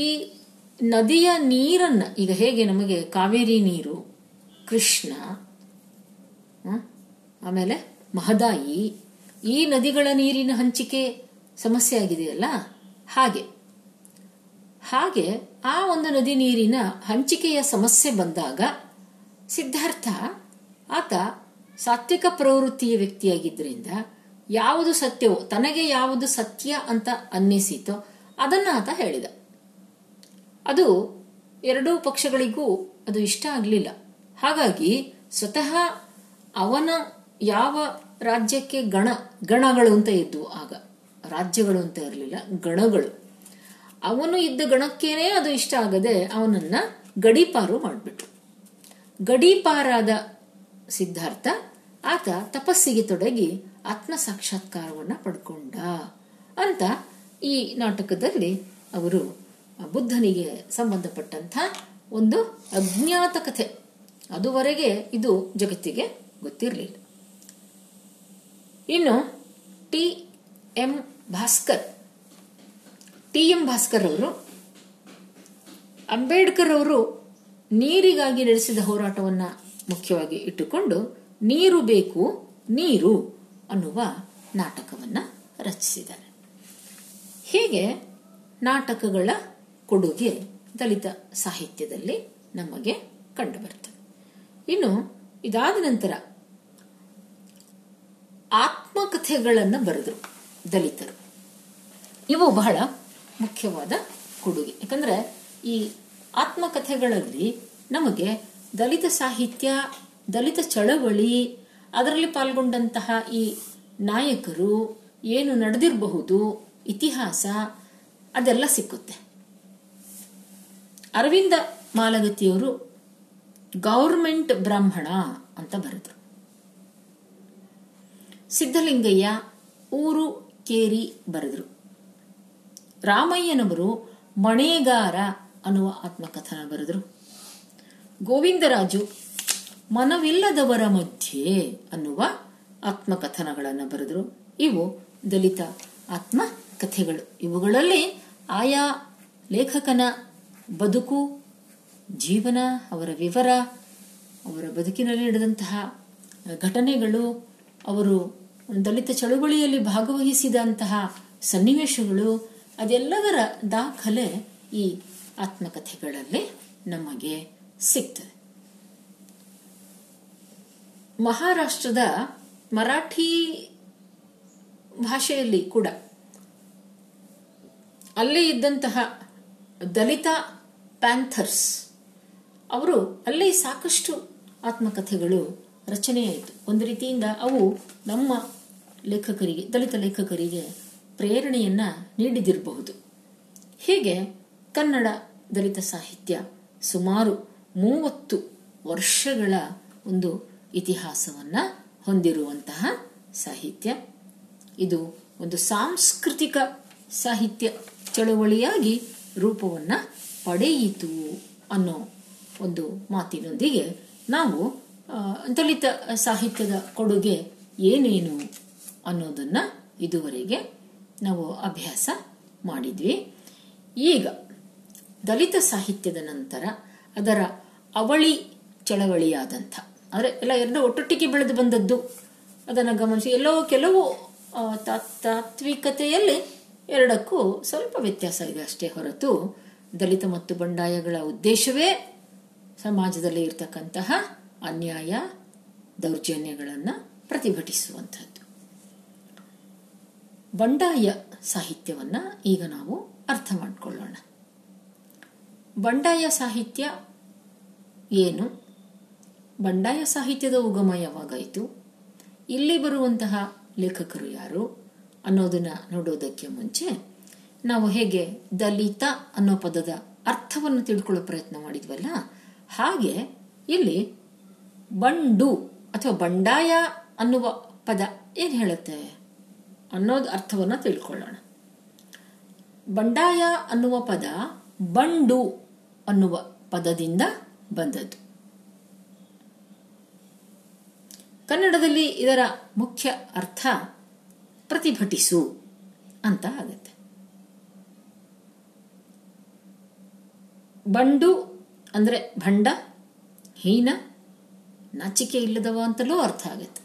S1: ಈ ನದಿಯ ನೀರನ್ನ, ಈಗ ಹೇಗೆ ನಮಗೆ ಕಾವೇರಿ ನೀರು, ಕೃಷ್ಣ? ಆಮೇಲೆ ಮಹದಾಯಿ, ಈ ನದಿಗಳ ನೀರಿನ ಹಂಚಿಕೆ ಸಮಸ್ಯೆ ಆಗಿದೆಯಲ್ಲ ಹಾಗೆ ಹಾಗೆ ಆ ಒಂದು ನದಿ ನೀರಿನ ಹಂಚಿಕೆಯ ಸಮಸ್ಯೆ ಬಂದಾಗ ಸಿದ್ಧಾರ್ಥ ಆತ ಸಾತ್ವಿಕ ಪ್ರವೃತ್ತಿಯ ವ್ಯಕ್ತಿಯಾಗಿದ್ದರಿಂದ ಯಾವುದು ಸತ್ಯವೋ, ತನಗೆ ಯಾವುದು ಸತ್ಯ ಅಂತ ಅನ್ನಿಸಿತೋ ಅದನ್ನು ಆತ ಹೇಳಿದ. ಅದು ಎರಡೂ ಪಕ್ಷಗಳಿಗೂ ಅದು ಇಷ್ಟ ಆಗಲಿಲ್ಲ. ಹಾಗಾಗಿ ಸ್ವತಃ ಅವನ ಯಾವ ರಾಜ್ಯಕ್ಕೆ ಗಣ, ಗಣಗಳು ಅಂತ ಇದ್ವು, ಆಗ ರಾಜ್ಯಗಳು ಅಂತ ಇರಲಿಲ್ಲ, ಗಣಗಳು. ಅವನು ಇದ್ದ ಗಣಕ್ಕೇನೆ ಅದು ಇಷ್ಟ ಆಗದೆ ಅವನನ್ನ ಗಡೀಪಾರು ಮಾಡಿಬಿಟ್ರು. ಗಡೀಪಾರಾದ ಸಿದ್ಧಾರ್ಥ ಆತ ತಪಸ್ಸಿಗೆ ತೊಡಗಿ ಆತ್ಮ ಸಾಕ್ಷಾತ್ಕಾರವನ್ನ ಪಡ್ಕೊಂಡ. ಅಂತ ಈ ನಾಟಕದಲ್ಲಿ ಅವರು ಬುದ್ಧನಿಗೆ ಸಂಬಂಧಪಟ್ಟಂತ ಒಂದು ಅಜ್ಞಾತ ಕಥೆ. ಅದುವರೆಗೆ ಇದು ಜಗತ್ತಿಗೆ ಗೊತ್ತಿರಲಿಲ್ಲ. ಇನ್ನು T M Bhaskar, T M Bhaskar ಅವರು ಅಂಬೇಡ್ಕರ್ ಅವರು ನೀರಿಗಾಗಿ ನಡೆಸಿದ ಹೋರಾಟವನ್ನ ಮುಖ್ಯವಾಗಿ ಇಟ್ಟುಕೊಂಡು ನೀರು ಬೇಕು, ನೀರು ಅನ್ನುವ ನಾಟಕವನ್ನ ರಚಿಸಿದ್ದಾರೆ. ಹೀಗೆ ನಾಟಕಗಳ ಕೊಡುಗೆ ದಲಿತ ಸಾಹಿತ್ಯದಲ್ಲಿ ನಮಗೆ ಕಂಡುಬರ್ತದೆ. ಇನ್ನು ಇದಾದ ನಂತರ ಆತ್ಮಕಥೆಗಳನ್ನು ಬರೆದರು ದಲಿತರು. ಇವು ಬಹಳ ಮುಖ್ಯವಾದ ಕೊಡುಗೆ. ಯಾಕಂದ್ರೆ ಈ ಆತ್ಮಕಥೆಗಳಲ್ಲಿ ನಮಗೆ ದಲಿತ ಸಾಹಿತ್ಯ ದಲಿತ ಚಳವಳಿ, ಅದರಲ್ಲಿ ಪಾಲ್ಗೊಂಡಂತಹ ಈ ನಾಯಕರು ಏನು ನಡೆದಿರಬಹುದು, ಇತಿಹಾಸ, ಅದೆಲ್ಲ ಸಿಕ್ಕುತ್ತೆ. ಅರವಿಂದ ಮಾಲಗತಿಯವರು ಗೌರ್ಮೆಂಟ್ ಬ್ರಾಹ್ಮಣ ಅಂತ ಬರೆದರು. ಸಿದ್ಧಲಿಂಗಯ್ಯ ಊರು ಕೇರಿ ಬರೆದರು. ರಾಮಯ್ಯನವರು ಮಣೇಗಾರ ಅನ್ನುವ ಆತ್ಮಕಥನ ಬರೆದರು. ಗೋವಿಂದರಾಜು ಮನವಿಲ್ಲದವರ ಮಧ್ಯೆ ಅನ್ನುವ ಆತ್ಮಕಥನಗಳನ್ನು ಬರೆದರು. ಇವು ದಲಿತ ಆತ್ಮಕಥೆಗಳು. ಇವುಗಳಲ್ಲಿ ಆಯಾ ಲೇಖಕನ ಬದುಕು, ಜೀವನ, ಅವರ ವಿವರ, ಅವರ ಬದುಕಿನಲ್ಲಿ ನಡೆದಂತಹ ಘಟನೆಗಳು, ಅವರು ದಲಿತ ಚಳುವಳಿಯಲ್ಲಿ ಭಾಗವಹಿಸಿದಂತಹ ಸನ್ನಿವೇಶಗಳು, ಅದೆಲ್ಲದರ ದಾಖಲೆ ಈ ಆತ್ಮಕಥೆಗಳಲ್ಲಿ ನಮಗೆ ಸಿಗ್ತದೆ. ಮಹಾರಾಷ್ಟ್ರದ ಮರಾಠಿ ಭಾಷೆಯಲ್ಲಿ ಕೂಡ ಅಲ್ಲಿ ಇದ್ದಂತಹ ದಲಿತ ಪ್ಯಾಂಥರ್ಸ್, ಅವರು ಅಲ್ಲಿ ಸಾಕಷ್ಟು ಆತ್ಮಕಥೆಗಳು ರಚನೆಯಾಯಿತು. ಒಂದು ರೀತಿಯಿಂದ ಅವು ನಮ್ಮ ಲೇಖಕರಿಗೆ, ದಲಿತ ಲೇಖಕರಿಗೆ ಪ್ರೇರಣೆಯನ್ನ ನೀಡಿದಿರಬಹುದು. ಹೀಗೆ ಕನ್ನಡ ದಲಿತ ಸಾಹಿತ್ಯ ಸುಮಾರು ಮೂವತ್ತು ವರ್ಷಗಳ ಒಂದು ಇತಿಹಾಸವನ್ನ ಹೊಂದಿರುವಂತಹ ಸಾಹಿತ್ಯ. ಇದು ಒಂದು ಸಾಂಸ್ಕೃತಿಕ ಸಾಹಿತ್ಯ ಚಳವಳಿಯಾಗಿ ರೂಪವನ್ನ ಪಡೆಯಿತು ಅನ್ನೋ ಒಂದು ಮಾತಿನೊಂದಿಗೆ ನಾವು ದಲಿತ ಸಾಹಿತ್ಯದ ಕೊಡುಗೆ ಏನೇನು ಅನ್ನೋದನ್ನ ಇದುವರೆಗೆ ನಾವು ಅಭ್ಯಾಸ ಮಾಡಿದ್ವಿ. ಈಗ ದಲಿತ ಸಾಹಿತ್ಯದ ನಂತರ ಅದರ ಅವಳಿ ಚಳವಳಿಯಾದಂಥ ಅಂದರೆ ಎಲ್ಲ ಎರಡು ಒಟ್ಟೊಟ್ಟಿಗೆ ಬೆಳೆದು ಬಂದದ್ದು. ಅದನ್ನು ಗಮನಿಸಿ. ಎಲ್ಲೋ ಕೆಲವು ತಾತ್ವಿಕತೆಯಲ್ಲಿ ಎರಡಕ್ಕೂ ಸ್ವಲ್ಪ ವ್ಯತ್ಯಾಸ ಇದೆ ಅಷ್ಟೇ ಹೊರತು ದಲಿತ ಮತ್ತು ಬಂಡಾಯಗಳ ಉದ್ದೇಶವೇ ಸಮಾಜದಲ್ಲಿ ಇರತಕ್ಕಂತಹ ಅನ್ಯಾಯ, ದೌರ್ಜನ್ಯಗಳನ್ನು ಪ್ರತಿಭಟಿಸುವಂಥದ್ದು. ಬಂಡಾಯ ಸಾಹಿತ್ಯವನ್ನ ಈಗ ನಾವು ಅರ್ಥ ಮಾಡಿಕೊಳ್ಳೋಣ. ಬಂಡಾಯ ಸಾಹಿತ್ಯ ಏನು? ಬಂಡಾಯ ಸಾಹಿತ್ಯದ ಉಗಮ ಯಾವಾಗಾಯಿತು ಇಲ್ಲಿ ಬರುವಂತಹ ಲೇಖಕರು ಯಾರು ಅನ್ನೋದನ್ನ ನೋಡೋದಕ್ಕೆ ಮುಂಚೆ ನಾವು ಹೇಗೆ ದಲಿತ ಅನ್ನೋ ಪದದ ಅರ್ಥವನ್ನು ತಿಳ್ಕೊಳ್ಳೋ ಪ್ರಯತ್ನ ಮಾಡಿದ್ವಲ್ಲ? ಹಾಗೆ ಇಲ್ಲಿ ಬಂಡು ಅಥವಾ ಬಂಡಾಯ ಅನ್ನುವ ಪದ ಏನು ಹೇಳುತ್ತೆ ಅನ್ನೋದು ಅರ್ಥವನ್ನ ತಿಳ್ಕೊಳ್ಳೋಣ. ಬಂಡಾಯ ಅನ್ನುವ ಪದ ಬಂಡು ಅನ್ನುವ ಪದದಿಂದ ಬಂದದ್ದು. ಕನ್ನಡದಲ್ಲಿ ಇದರ ಮುಖ್ಯ ಅರ್ಥ ಪ್ರತಿಭಟಿಸು ಅಂತ ಆಗತ್ತೆ. ಬಂಡು ಅಂದರೆ ಭಂಡ, ಹೀನ, ನಾಚಿಕೆ ಇಲ್ಲದವ ಅಂತಲೂ ಅರ್ಥ ಆಗತ್ತೆ.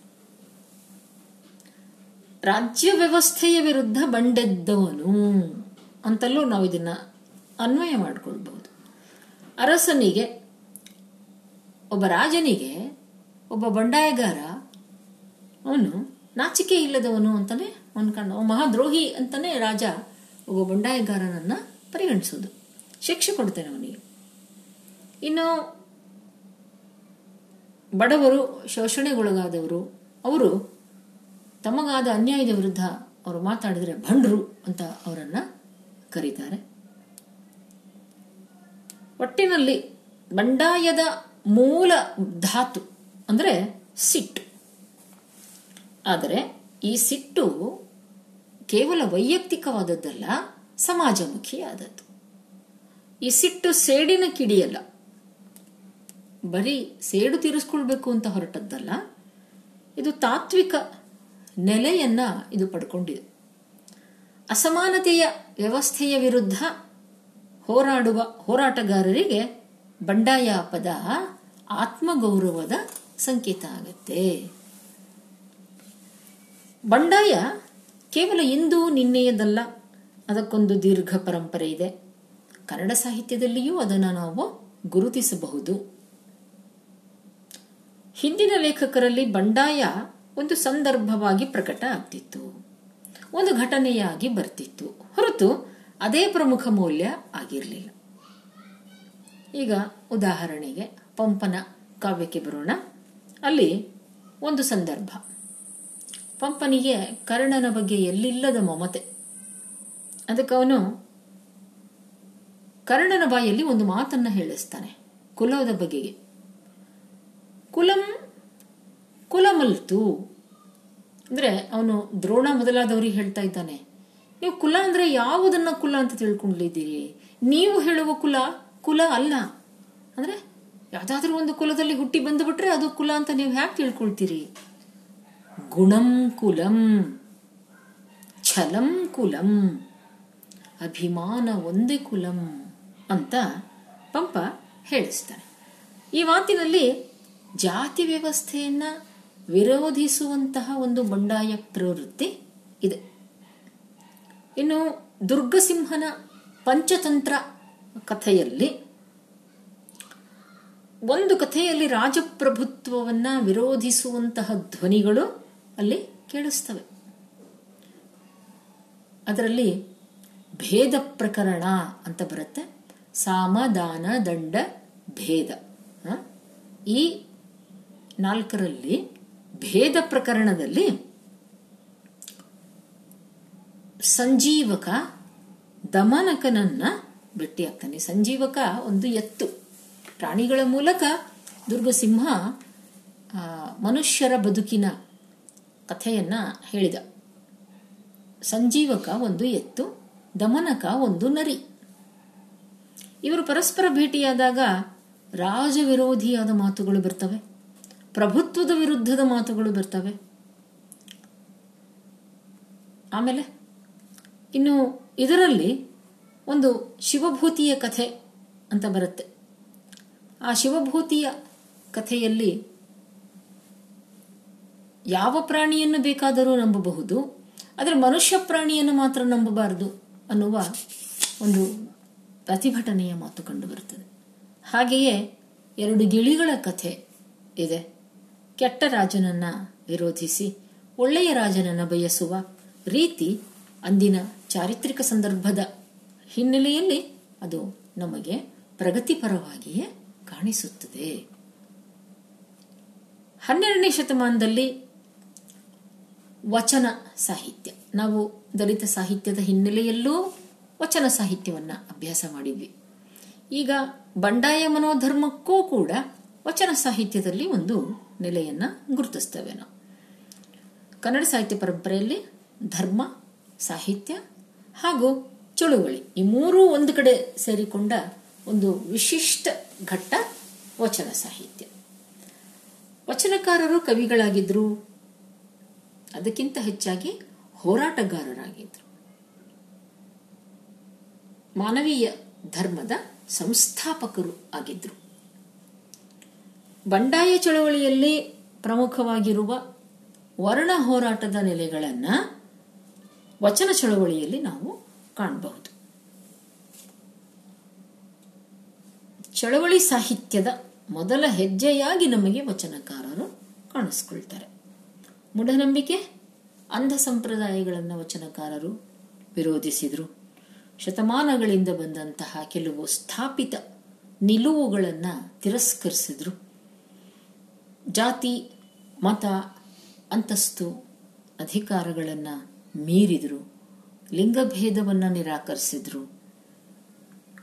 S1: ರಾಜ್ಯ ವ್ಯವಸ್ಥೆಯ ವಿರುದ್ಧ ಬಂಡೆದ್ದವನು ಅಂತಲೂ ನಾವು ಇದನ್ನ ಅನ್ವಯ ಮಾಡಿಕೊಳ್ಬಹುದು. ಅರಸನಿಗೆ, ಒಬ್ಬ ರಾಜನಿಗೆ, ಒಬ್ಬ ಬಂಡಾಯಗಾರ ಅವನು ನಾಚಿಕೆ ಇಲ್ಲದವನು ಅಂತಾನೆ ಅನ್ಕೊಂಡು ಮಹಾದ್ರೋಹಿ ಅಂತಾನೆ ರಾಜ ಒಬ್ಬ ಬಂಡಾಯಗಾರನನ್ನ ಪರಿಗಣಿಸೋದು, ಶಿಕ್ಷೆ ಕೊಡ್ತಾನೆ ಅವನಿಗೆ. ಇನ್ನು ಬಡವರು, ಶೋಷಣೆಗೊಳಗಾದವರು, ಅವರು ತಮಗಾದ ಅನ್ಯಾಯದ ವಿರುದ್ಧ ಅವರು ಮಾತಾಡಿದರೆ ಭಂಡ್ರು ಅಂತ ಅವರನ್ನ ಕರೀತಾರೆ. ಒಟ್ಟಿನಲ್ಲಿ ಬಂಡಾಯದ ಮೂಲ ಧಾತು ಅಂದ್ರೆ ಸಿಟ್ಟು ಆದರೆ ಈ ಸಿಟ್ಟು ಕೇವಲ ವೈಯಕ್ತಿಕವಾದದ್ದಲ್ಲ, ಸಮಾಜಮುಖಿಯಾದದ್ದು. ಈ ಸಿಟ್ಟು ಸೇಡಿನ ಕಿಡಿಯಲ್ಲ ಬರೀ ಸೇಡು ತೀರಿಸ್ಕೊಳ್ಬೇಕು ಅಂತ ಹೊರಟದ್ದಲ್ಲ, ಇದು ತಾತ್ವಿಕ ನೆಲೆಯನ್ನ ಇದು ಪಡ್ಕೊಂಡಿದೆ. ಅಸಮಾನತೆಯ ವ್ಯವಸ್ಥೆಯ ವಿರುದ್ಧ ಹೋರಾಡುವ ಹೋರಾಟಗಾರರಿಗೆ ಬಂಡಾಯ ಪದ ಆತ್ಮಗೌರವದ ಸಂಕೇತ ಆಗತ್ತೆ. ಬಂಡಾಯ ಕೇವಲ ಇಂದು ನಿನ್ನೆಯದಲ್ಲ, ಅದಕ್ಕೊಂದು ದೀರ್ಘ ಪರಂಪರೆ ಇದೆ. ಕನ್ನಡ ಸಾಹಿತ್ಯದಲ್ಲಿಯೂ ಅದನ್ನು ನಾವು ಗುರುತಿಸಬಹುದು. ಹಿಂದಿನ ಲೇಖಕರಲ್ಲಿ ಬಂಡಾಯ ಒಂದು ಸಂದರ್ಭವಾಗಿ ಪ್ರಕಟ ಆಗ್ತಿತ್ತು. ಒಂದು ಘಟನೆಯಾಗಿ ಬರ್ತಿತ್ತು. ಹೊರತು ಅದೇ ಪ್ರಮುಖ ಮೌಲ್ಯ ಆಗಿರಲಿಲ್ಲ. ಈಗ ಉದಾಹರಣೆಗೆ ಪಂಪನ ಕಾವ್ಯಕ್ಕೆ ಬರೋಣ. ಅಲ್ಲಿ ಒಂದು ಸಂದರ್ಭ. ಪಂಪನಿಗೆ ಕರ್ಣನ ಬಗ್ಗೆ ಎಲ್ಲಿಲ್ಲದ ಮಮತೆ. ಅದಕ್ಕೆ ಅವನು, ಕರ್ಣನ ಬಾಯಲ್ಲಿ ಒಂದು ಮಾತನ್ನ ಹೇಳಿಸ್ತಾನೆ, ಕುಲದ ಬಗೆಗೆ. ಕುಲಂ, ಕುಲಮಲ್ತು. ಅಂದ್ರೆ ಅವನು ದ್ರೋಣ ಮೊದಲಾದವರಿಗೆ ಹೇಳ್ತಾ ಇದ್ದಾನೆ. ನೀವು ಕುಲ ಅಂದ್ರೆ ಯಾವುದನ್ನ ಕುಲ ಅಂತ ತಿಳ್ಕೊಂಡಿದ್ದೀರಿ? ನೀವು ಹೇಳುವ ಕುಲ ಕುಲ ಅಲ್ಲ. ಅಂದ್ರೆ ಯಾವ್ದಾದ್ರೂ ಒಂದು ಕುಲದಲ್ಲಿ ಹುಟ್ಟಿ ಬಂದುಬಿಟ್ರೆ ಅದು ಕುಲ ಅಂತ ನೀವು ಹ್ಯಾಕ್ ತಿಳ್ಕೊಳ್ತೀರಿ? ಗುಣಂ ಕುಲಂ, ಛಲಂ ಕುಲಂ, ಅಭಿಮಾನ ಒಂದೇ ಕುಲಂ ಅಂತ ಪಂಪ ಹೇಳಿಸ್ತಾನೆ. ಈ ಮಾತಿನಲ್ಲಿ ಜಾತಿ ವ್ಯವಸ್ಥೆಯನ್ನು ವಿರೋಧಿಸುವಂತಹ ಒಂದು ಬಂಡಾಯ ಪ್ರವೃತ್ತಿ ಇದೆ. ಇನ್ನು ದುರ್ಗಸಿಂಹನ ಪಂಚತಂತ್ರ ಕಥೆಯಲ್ಲಿ ಒಂದು ಕಥೆಯಲ್ಲಿ ರಾಜಪ್ರಭುತ್ವವನ್ನ ವಿರೋಧಿಸುವಂತಹ ಧ್ವನಿಗಳು ಅಲ್ಲಿ ಕೇಳಿಸ್ತವೆ. ಅದರಲ್ಲಿ ಭೇದ ಪ್ರಕರಣ ಅಂತ ಬರುತ್ತೆ. ಸಾಮದಾನ ದಂಡ ಭೇದ? ಈ ನಾಲ್ಕರಲ್ಲಿ ಭೇದ ಪ್ರಕರಣದಲ್ಲಿ ಸಂಜೀವಕ ದಮನಕನನ್ನ ಭೇಟಿಯಾಗ್ತಾನೆ ಸಂಜೀವಕ ಒಂದು ಎತ್ತು. ಪ್ರಾಣಿಗಳ ಮೂಲಕ ದುರ್ಗಸಿಂಹ ಮನುಷ್ಯರ ಬದುಕಿನ ಕಥೆಯನ್ನ ಹೇಳಿದ. ಸಂಜೀವಕ ಒಂದು ಎತ್ತು, ದಮನಕ ಒಂದು ನರಿ. ಇವರು ಪರಸ್ಪರ ಭೇಟಿಯಾದಾಗ ರಾಜವಿರೋಧಿಯಾದ ಮಾತುಗಳು ಬರ್ತವೆ, ಪ್ರಭುತ್ವದ ವಿರುದ್ಧದ ಮಾತುಗಳು ಬರ್ತವೆ. ಆಮೇಲೆ ಇನ್ನು ಇದರಲ್ಲಿ ಒಂದು ಶಿವಭೂತಿಯ ಕಥೆ ಅಂತ ಬರುತ್ತೆ. ಆ ಶಿವಭೂತಿಯ ಕಥೆಯಲ್ಲಿ ಯಾವ ಪ್ರಾಣಿಯನ್ನು ಬೇಕಾದರೂ ನಂಬಬಹುದು, ಆದರೆ ಮನುಷ್ಯ ಪ್ರಾಣಿಯನ್ನು ಮಾತ್ರ ನಂಬಬಾರದು ಅನ್ನುವ ಒಂದು ಪ್ರತಿಭಟನೆಯ ಮಾತು ಕಂಡುಬರುತ್ತದೆ ಹಾಗೆಯೇ ಎರಡು ಗಿಳಿಗಳ ಕಥೆ ಇದೆ. ಕೆಟ್ಟ ರಾಜನನ್ನ ವಿರೋಧಿಸಿ ಒಳ್ಳೆಯ ರಾಜನನ್ನ ಬಯಸುವ ರೀತಿ ಅಂದಿನ ಚಾರಿತ್ರಿಕ ಸಂದರ್ಭದ ಹಿನ್ನೆಲೆಯಲ್ಲಿ ಅದು ನಮಗೆ ಪ್ರಗತಿಪರವಾಗಿಯೇ ಕಾಣಿಸುತ್ತದೆ. ಹನ್ನೆರಡನೇ ಶತಮಾನದಲ್ಲಿ ವಚನ ಸಾಹಿತ್ಯ. ನಾವು ದಲಿತ ಸಾಹಿತ್ಯದ ಹಿನ್ನೆಲೆಯಲ್ಲೂ ವಚನ ಸಾಹಿತ್ಯವನ್ನು ಅಭ್ಯಾಸ ಮಾಡಿದ್ವಿ. ಈಗ ಬಂಡಾಯ ಮನೋಧರ್ಮಕ್ಕೂ ಕೂಡ ವಚನ ಸಾಹಿತ್ಯದಲ್ಲಿ ಒಂದು ನೆಲೆಯನ್ನು ಗುರುತಿಸ್ತೇವೆ ನಾವು. ಕನ್ನಡ ಸಾಹಿತ್ಯ ಪರಂಪರೆಯಲ್ಲಿ ಧರ್ಮ, ಸಾಹಿತ್ಯ ಹಾಗೂ ಚಳುವಳಿ ಈ ಮೂರೂ ಒಂದು ಕಡೆ ಸೇರಿಕೊಂಡ ಒಂದು ವಿಶಿಷ್ಟ ಘಟ್ಟ ವಚನ ಸಾಹಿತ್ಯ. ವಚನಕಾರರು ಕವಿಗಳಾಗಿದ್ರು ಅದಕ್ಕಿಂತ ಹೆಚ್ಚಾಗಿ ಹೋರಾಟಗಾರರಾಗಿದ್ರು. ಮಾನವೀಯ ಧರ್ಮದ ಸಂಸ್ಥಾಪಕರು ಆಗಿದ್ದರು ಬಂಡಾಯ ಚಳವಳಿಯಲ್ಲಿ ಪ್ರಮುಖವಾಗಿರುವ ವರ್ಣ ಹೋರಾಟದ ನೆಲೆಗಳನ್ನು ವಚನ ಚಳವಳಿಯಲ್ಲಿ ನಾವು ಕಾಣಬಹುದು. ಚಳವಳಿ ಸಾಹಿತ್ಯದ ಮೊದಲ ಹೆಜ್ಜೆಯಾಗಿ ನಮಗೆ ವಚನಕಾರರು ಕಾಣಿಸ್ಕೊಳ್ತಾರೆ. ಮೂಢನಂಬಿಕೆ ಅಂಧ ಸಂಪ್ರದಾಯಗಳನ್ನು ವಚನಕಾರರು ವಿರೋಧಿಸಿದರು. ಶತಮಾನಗಳಿಂದ ಬಂದಂತಹ ಕೆಲವು ಸ್ಥಾಪಿತ ನಿಲುವುಗಳನ್ನು ತಿರಸ್ಕರಿಸಿದ್ರು. ಜಾತಿ, ಮತ, ಅಂತಸ್ತು, ಅಧಿಕಾರಗಳನ್ನು ಮೀರಿದರು. ಲಿಂಗಭೇದವನ್ನು ನಿರಾಕರಿಸಿದ್ರು.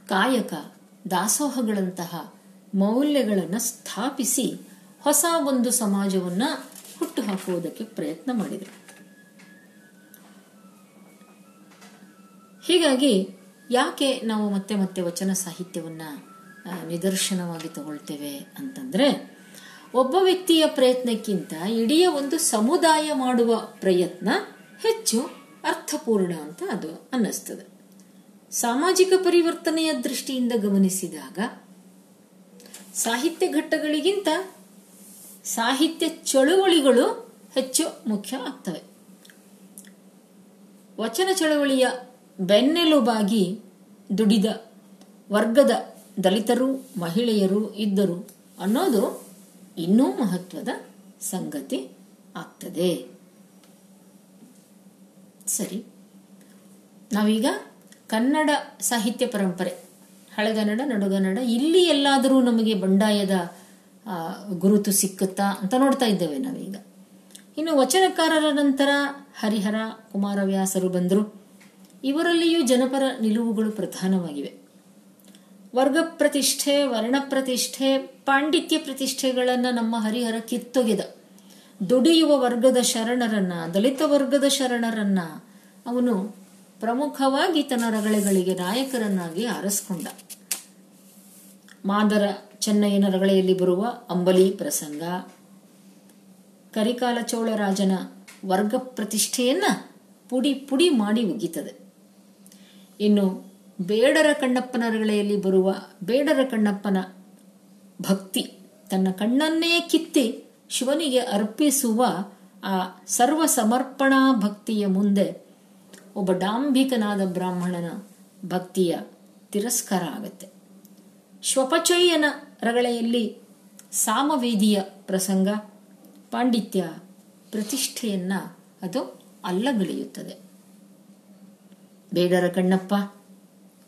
S1: ಕಾಯಕ, ದಾಸೋಹಗಳಂತಹ ಮೌಲ್ಯಗಳನ್ನು ಸ್ಥಾಪಿಸಿ ಹೊಸ ಒಂದು ಸಮಾಜವನ್ನ ಹುಟ್ಟುಹಾಕುವುದಕ್ಕೆ ಪ್ರಯತ್ನ ಮಾಡಿದರು. ಹೀಗಾಗಿ ಯಾಕೆ ನಾವು ಮತ್ತೆ ಮತ್ತೆ ವಚನ ಸಾಹಿತ್ಯವನ್ನ ನಿದರ್ಶನವಾಗಿ ತಗೊಳ್ತೇವೆ ಅಂತಂದ್ರೆ, ಒಬ್ಬ ವ್ಯಕ್ತಿಯ ಪ್ರಯತ್ನಕ್ಕಿಂತ ಇಡೀ ಒಂದು ಸಮುದಾಯ ಮಾಡುವ ಪ್ರಯತ್ನ ಹೆಚ್ಚು ಅರ್ಥಪೂರ್ಣ ಅಂತ ಅದು ಅನ್ನಿಸ್ತದೆ. ಸಾಮಾಜಿಕ ಪರಿವರ್ತನೆಯ ದೃಷ್ಟಿಯಿಂದ ಗಮನಿಸಿದಾಗ, ಸಾಹಿತ್ಯ ಘಟ್ಟಗಳಿಗಿಂತ ಸಾಹಿತ್ಯ ಚಳುವಳಿಗಳು ಹೆಚ್ಚು ಮುಖ್ಯ ಆಗ್ತವೆ. ವಚನ ಚಳವಳಿಯ ಬೆನ್ನೆಲುಬಾಗಿ ದುಡಿದ ವರ್ಗದ ದಲಿತರು, ಮಹಿಳೆಯರು ಇದ್ದರು ಅನ್ನೋದು ಇನ್ನೂ ಮಹತ್ವದ ಸಂಗತಿ ಆಗ್ತದೆ. ಸರಿ. ನಾವೀಗ ಕನ್ನಡ ಸಾಹಿತ್ಯ ಪರಂಪರೆ, ಹಳೆಗನ್ನಡ, ನಡುಗನ್ನಡ, ಇಲ್ಲಿ ಎಲ್ಲಾದರೂ ನಮಗೆ ಬಂಡಾಯದ ಗುರುತು ಸಿಕ್ಕುತ್ತಾ ಅಂತ ನೋಡ್ತಾ ಇದ್ದೇವೆ ನಾವೀಗ. ಇನ್ನು ವಚನಕಾರರ ನಂತರ ಹರಿಹರ ಕುಮಾರವ್ಯಾಸರು ಬಂದರು. ಇವರಲ್ಲಿಯೂ ಜನಪರ ನಿಲುವುಗಳು ಪ್ರಧಾನವಾಗಿವೆ. ವರ್ಗ ಪ್ರತಿಷ್ಠೆ ವರ್ಣ ಪ್ರತಿಷ್ಠೆ ಪಾಂಡಿತ್ಯ ಪ್ರತಿಷ್ಠೆಗಳನ್ನು ನಮ್ಮ ಹರಿಹರ ಕಿತ್ತೊಗೆದ. ದುಡಿಯುವ ವರ್ಗದ ಶರಣರನ್ನ, ದಲಿತ ವರ್ಗದ ಶರಣರನ್ನ ಅವನು ಪ್ರಮುಖವಾಗಿ ತನ್ನ ರಗಳೆಗಳಿಗೆ ನಾಯಕರನ್ನಾಗಿ ಆರಿಸ್ಕೊಂಡ. ಮಾದರ ಚೆನ್ನಯ್ಯನ ರಗಳೆಯಲ್ಲಿ ಬರುವ ಅಂಬಲಿ ಪ್ರಸಂಗ. ಕರಿಕಾಲ ಚೋಳರಾಜನ ವರ್ಗ ಪ್ರತಿಷ್ಠೆಯನ್ನ ಪುಡಿ ಪುಡಿ ಮಾಡಿ ಉಗಿತದೆ ಇನ್ನು ಬೇಡರ ಕಣ್ಣಪ್ಪನ ರಗಳೆಯಲ್ಲಿ ಬರುವ ಬೇಡರ ಕಣ್ಣಪ್ಪನ ಭಕ್ತಿ ತನ್ನ ಕಣ್ಣನ್ನೇ ಕಿತ್ತಿ ಶಿವನಿಗೆ ಅರ್ಪಿಸುವ ಆ ಸರ್ವ ಸಮರ್ಪಣಾ ಭಕ್ತಿಯ ಮುಂದೆ ಒಬ್ಬ ಡಾಂಭಿಕನಾದ ಬ್ರಾಹ್ಮಣನ ಭಕ್ತಿಯ ತಿರಸ್ಕಾರ ಆಗತ್ತೆ. ಶ್ವಪಚಯ್ಯನ ರಗಳೆಯಲ್ಲಿ ಸಾಮವೇದಿಯ ಪ್ರಸಂಗ, ಪಾಂಡಿತ್ಯ ಪ್ರತಿಷ್ಠೆಯನ್ನ ಅದು ಅಲ್ಲಗಳೆಯುತ್ತದೆ. ಬೇಡರ ಕಣ್ಣಪ್ಪ,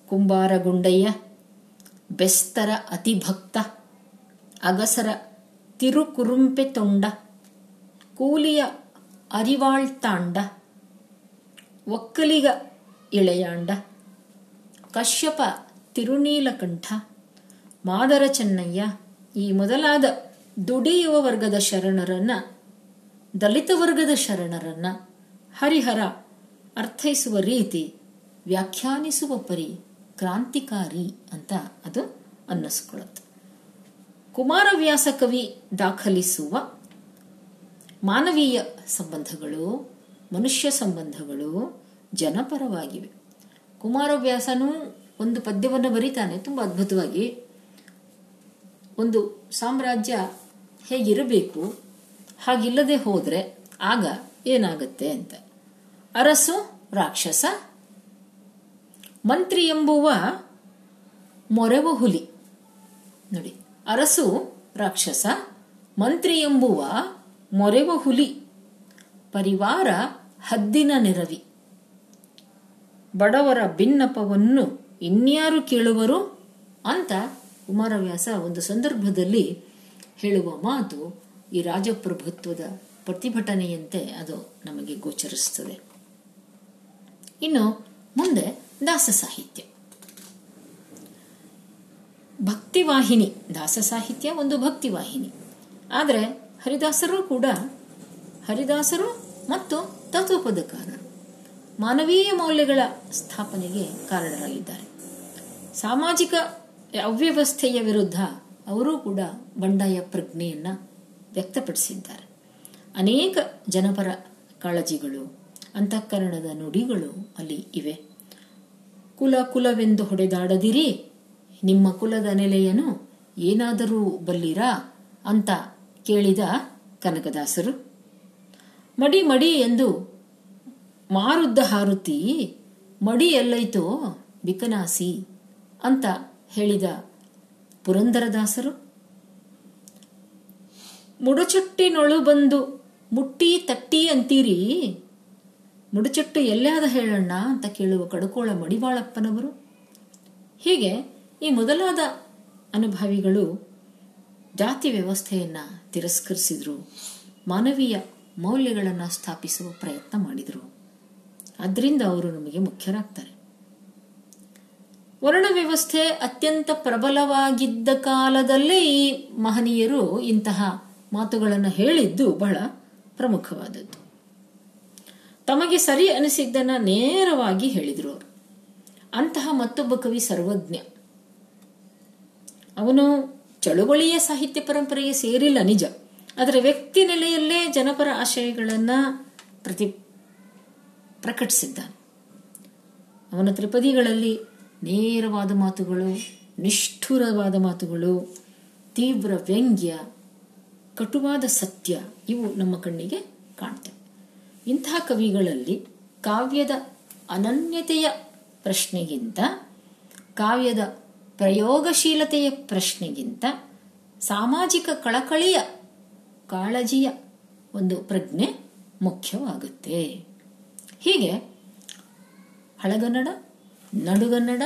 S1: ಕುಂಬಾರ ಗುಂಡಯ್ಯ, ಬೆಸ್ತರ ಅತಿಭಕ್ತ, ಅಗಸರ ತಿರುಕುರುಂಪೆ ತೊಂಡ, ಕೂಲಿಯ ಅರಿವಾಳ್ತಾಂಡ, ಒಕ್ಕಲಿಗ ಇಳೆಯಾಂಡ, ಕಶ್ಯಪ ತಿರುನೀಲಕಂಠ ಮಾದರ ಚೆನ್ನಯ್ಯ, ಈ ಮೊದಲಾದ ದುಡಿಯುವ ವರ್ಗದ ಶರಣರನ್ನ, ದಲಿತ ವರ್ಗದ ಶರಣರನ್ನ ಹರಿಹರ ಅರ್ಥೈಸುವ ರೀತಿ, ವ್ಯಾಖ್ಯಾನಿಸುವ ಪರಿ ಕ್ರಾಂತಿಕಾರಿ ಅಂತ ಅದು ಅನ್ನಿಸ್ಕೊಳ್ಳುತ್ತೆ. ಕುಮಾರವ್ಯಾಸ ಕವಿ ದಾಖಲಿಸುವ ಮಾನವೀಯ ಸಂಬಂಧಗಳು, ಮನುಷ್ಯ ಸಂಬಂಧಗಳು ಜನಪರವಾಗಿವೆ. ಕುಮಾರವ್ಯಾಸನೂ ಒಂದು ಪದ್ಯವನ್ನು ಬರೀತಾನೆ, ತುಂಬ ಅದ್ಭುತವಾಗಿ ಒಂದು ಸಾಮ್ರಾಜ್ಯ ಹೇಗಿರಬೇಕು, ಹಾಗಿಲ್ಲದೆ ಹೋದರೆ ಆಗ ಏನಾಗುತ್ತೆ ಅಂತ. ಅರಸು, ರಾಕ್ಷಸ, ಮಂತ್ರಿ ಎಂಬುವ ಮೊರೆವ ಹುಲಿ. ನೋಡಿ, ಅರಸು, ರಾಕ್ಷಸ, ಮಂತ್ರಿ ಎಂಬುವ ಮೊರೆವ ಹುಲಿ. ಪರಿವಾರ ಹದ್ದಿನ ನೆರವಿ. ಬಡವರ ಭಿನ್ನಪವನ್ನು ಇನ್ಯಾರು ಕೇಳುವರು ಅಂತ ಕುಮಾರವ್ಯಾಸ ಒಂದು ಸಂದರ್ಭದಲ್ಲಿ ಹೇಳುವ ಮಾತು ಈ ರಾಜಪ್ರಭುತ್ವದ ಪ್ರತಿಭಟನೆಯಂತೆ ಅದು ನಮಗೆ ಗೋಚರಿಸುತ್ತದೆ. ಇನ್ನು ಮುಂದೆ ದಾಸ ಸಾಹಿತ್ಯ. ಭಕ್ತಿವಾಹಿನಿ. ದಾಸ ಸಾಹಿತ್ಯ ಒಂದು ಭಕ್ತಿವಾಹಿನಿ. ಆದರೆ ಹರಿದಾಸರು ಕೂಡ ಹರಿದಾಸರು ಮತ್ತು ತತ್ವಪದಕಾರರು. ಮಾನವೀಯ ಮೌಲ್ಯಗಳ ಸ್ಥಾಪನೆಗೆ ಕಾರಣರಾಗಿದ್ದಾರೆ. ಸಾಮಾಜಿಕ ಅವ್ಯವಸ್ಥೆಯ ವಿರುದ್ಧ ಅವರೂ ಕೂಡ ಬಂಡಾಯ ಪ್ರಜ್ಞೆಯನ್ನ ವ್ಯಕ್ತಪಡಿಸಿದ್ದಾರೆ. ಅನೇಕ ಜನಪರ ಕಾಳಜಿಗಳು, ಅಂತಃಕರಣದ ನುಡಿಗಳು ಅಲ್ಲಿ ಇವೆ. ಕುಲ ಕುಲವೆಂದು ಹೊಡೆದಾಡದಿರಿ, ನಿಮ್ಮ ಕುಲದ ನೆಲೆಯನು ಏನಾದರೂ ಬಲ್ಲಿರಾ ಅಂತ ಕೇಳಿದ ಕನಕದಾಸರು. ಮಡಿ ಮಡಿ ಎಂದು ಮಾರುದ್ದ ಹಾರುತಿ ಮಡಿ ಎಲ್ಲೈತೋ ಬಿಕನಾಸಿ ಅಂತ ಹೇಳಿದ ಪುರಂದರದಾಸರು, ಮುಡುಚಟ್ಟಿನೊಳು ಬಂದು ಮುಟ್ಟಿ ತಟ್ಟಿ ಅಂತೀರಿ? ಮುಡುಚಟ್ಟು ಎಲ್ಲಾದ ಹೇಳಣ್ಣ ಅಂತ ಕೇಳುವ ಕಡುಕೋಳ ಮಡಿವಾಳಪ್ಪನವರು. ಹೀಗೆ ಈ ಮೊದಲಾದ ಅನುಭವಿಗಳು ಜಾತಿ ವ್ಯವಸ್ಥೆಯನ್ನ ತಿರಸ್ಕರಿಸಿದ್ರು, ಮಾನವೀಯ ಮೌಲ್ಯಗಳನ್ನು ಸ್ಥಾಪಿಸುವ ಪ್ರಯತ್ನ ಮಾಡಿದರು. ಅದರಿಂದ ಅವರು ನಮಗೆ ಮುಖ್ಯರಾಗ್ತಾರೆ. ವರ್ಣ ವ್ಯವಸ್ಥೆ ಅತ್ಯಂತ ಪ್ರಬಲವಾಗಿದ್ದ ಕಾಲದಲ್ಲೇ ಈ ಮಹನೀಯರು ಇಂತಹ ಮಾತುಗಳನ್ನು ಹೇಳಿದ್ದು ಬಹಳ ಪ್ರಮುಖವಾದದ್ದು. ತಮಗೆ ಸರಿ ಅನಿಸಿದ್ದನ್ನ ನೇರವಾಗಿ ಹೇಳಿದರು ಅವರು. ಅಂತಹ ಮತ್ತೊಬ್ಬ ಕವಿ ಸರ್ವಜ್ಞ. ಅವನು ಚಳುವಳಿಯ ಸಾಹಿತ್ಯ ಪರಂಪರೆಗೆ ಸೇರಿಲ್ಲ ನಿಜ. ಆದರೆ ವ್ಯಕ್ತಿ ನೆಲೆಯಲ್ಲೇ ಜನಪರ ಆಶಯಗಳನ್ನ ಪ್ರತಿ ಪ್ರಕಟಿಸಿದ್ದಾನೆ. ಅವನ ತ್ರಿಪದಿಗಳಲ್ಲಿ ನೇರವಾದ ಮಾತುಗಳು, ನಿಷ್ಠುರವಾದ ಮಾತುಗಳು, ತೀವ್ರ ವ್ಯಂಗ್ಯ, ಕಟುವಾದ ಸತ್ಯ ಇವು ನಮ್ಮ ಕಣ್ಣಿಗೆ ಕಾಣ್ತವೆ. ಇಂತಹ ಕವಿಗಳಲ್ಲಿ ಕಾವ್ಯದ ಅನನ್ಯತೆಯ ಪ್ರಶ್ನೆಗಿಂತ, ಕಾವ್ಯದ ಪ್ರಯೋಗಶೀಲತೆಯ ಪ್ರಶ್ನೆಗಿಂತ ಸಾಮಾಜಿಕ ಕಳಕಳಿಯ ಕಾಳಜಿಯ ಒಂದು ಪ್ರಜ್ಞೆ ಮುಖ್ಯವಾಗುತ್ತೆ. ಹೀಗೆ ಹಳಗನ್ನಡ ನಡುಗನ್ನಡ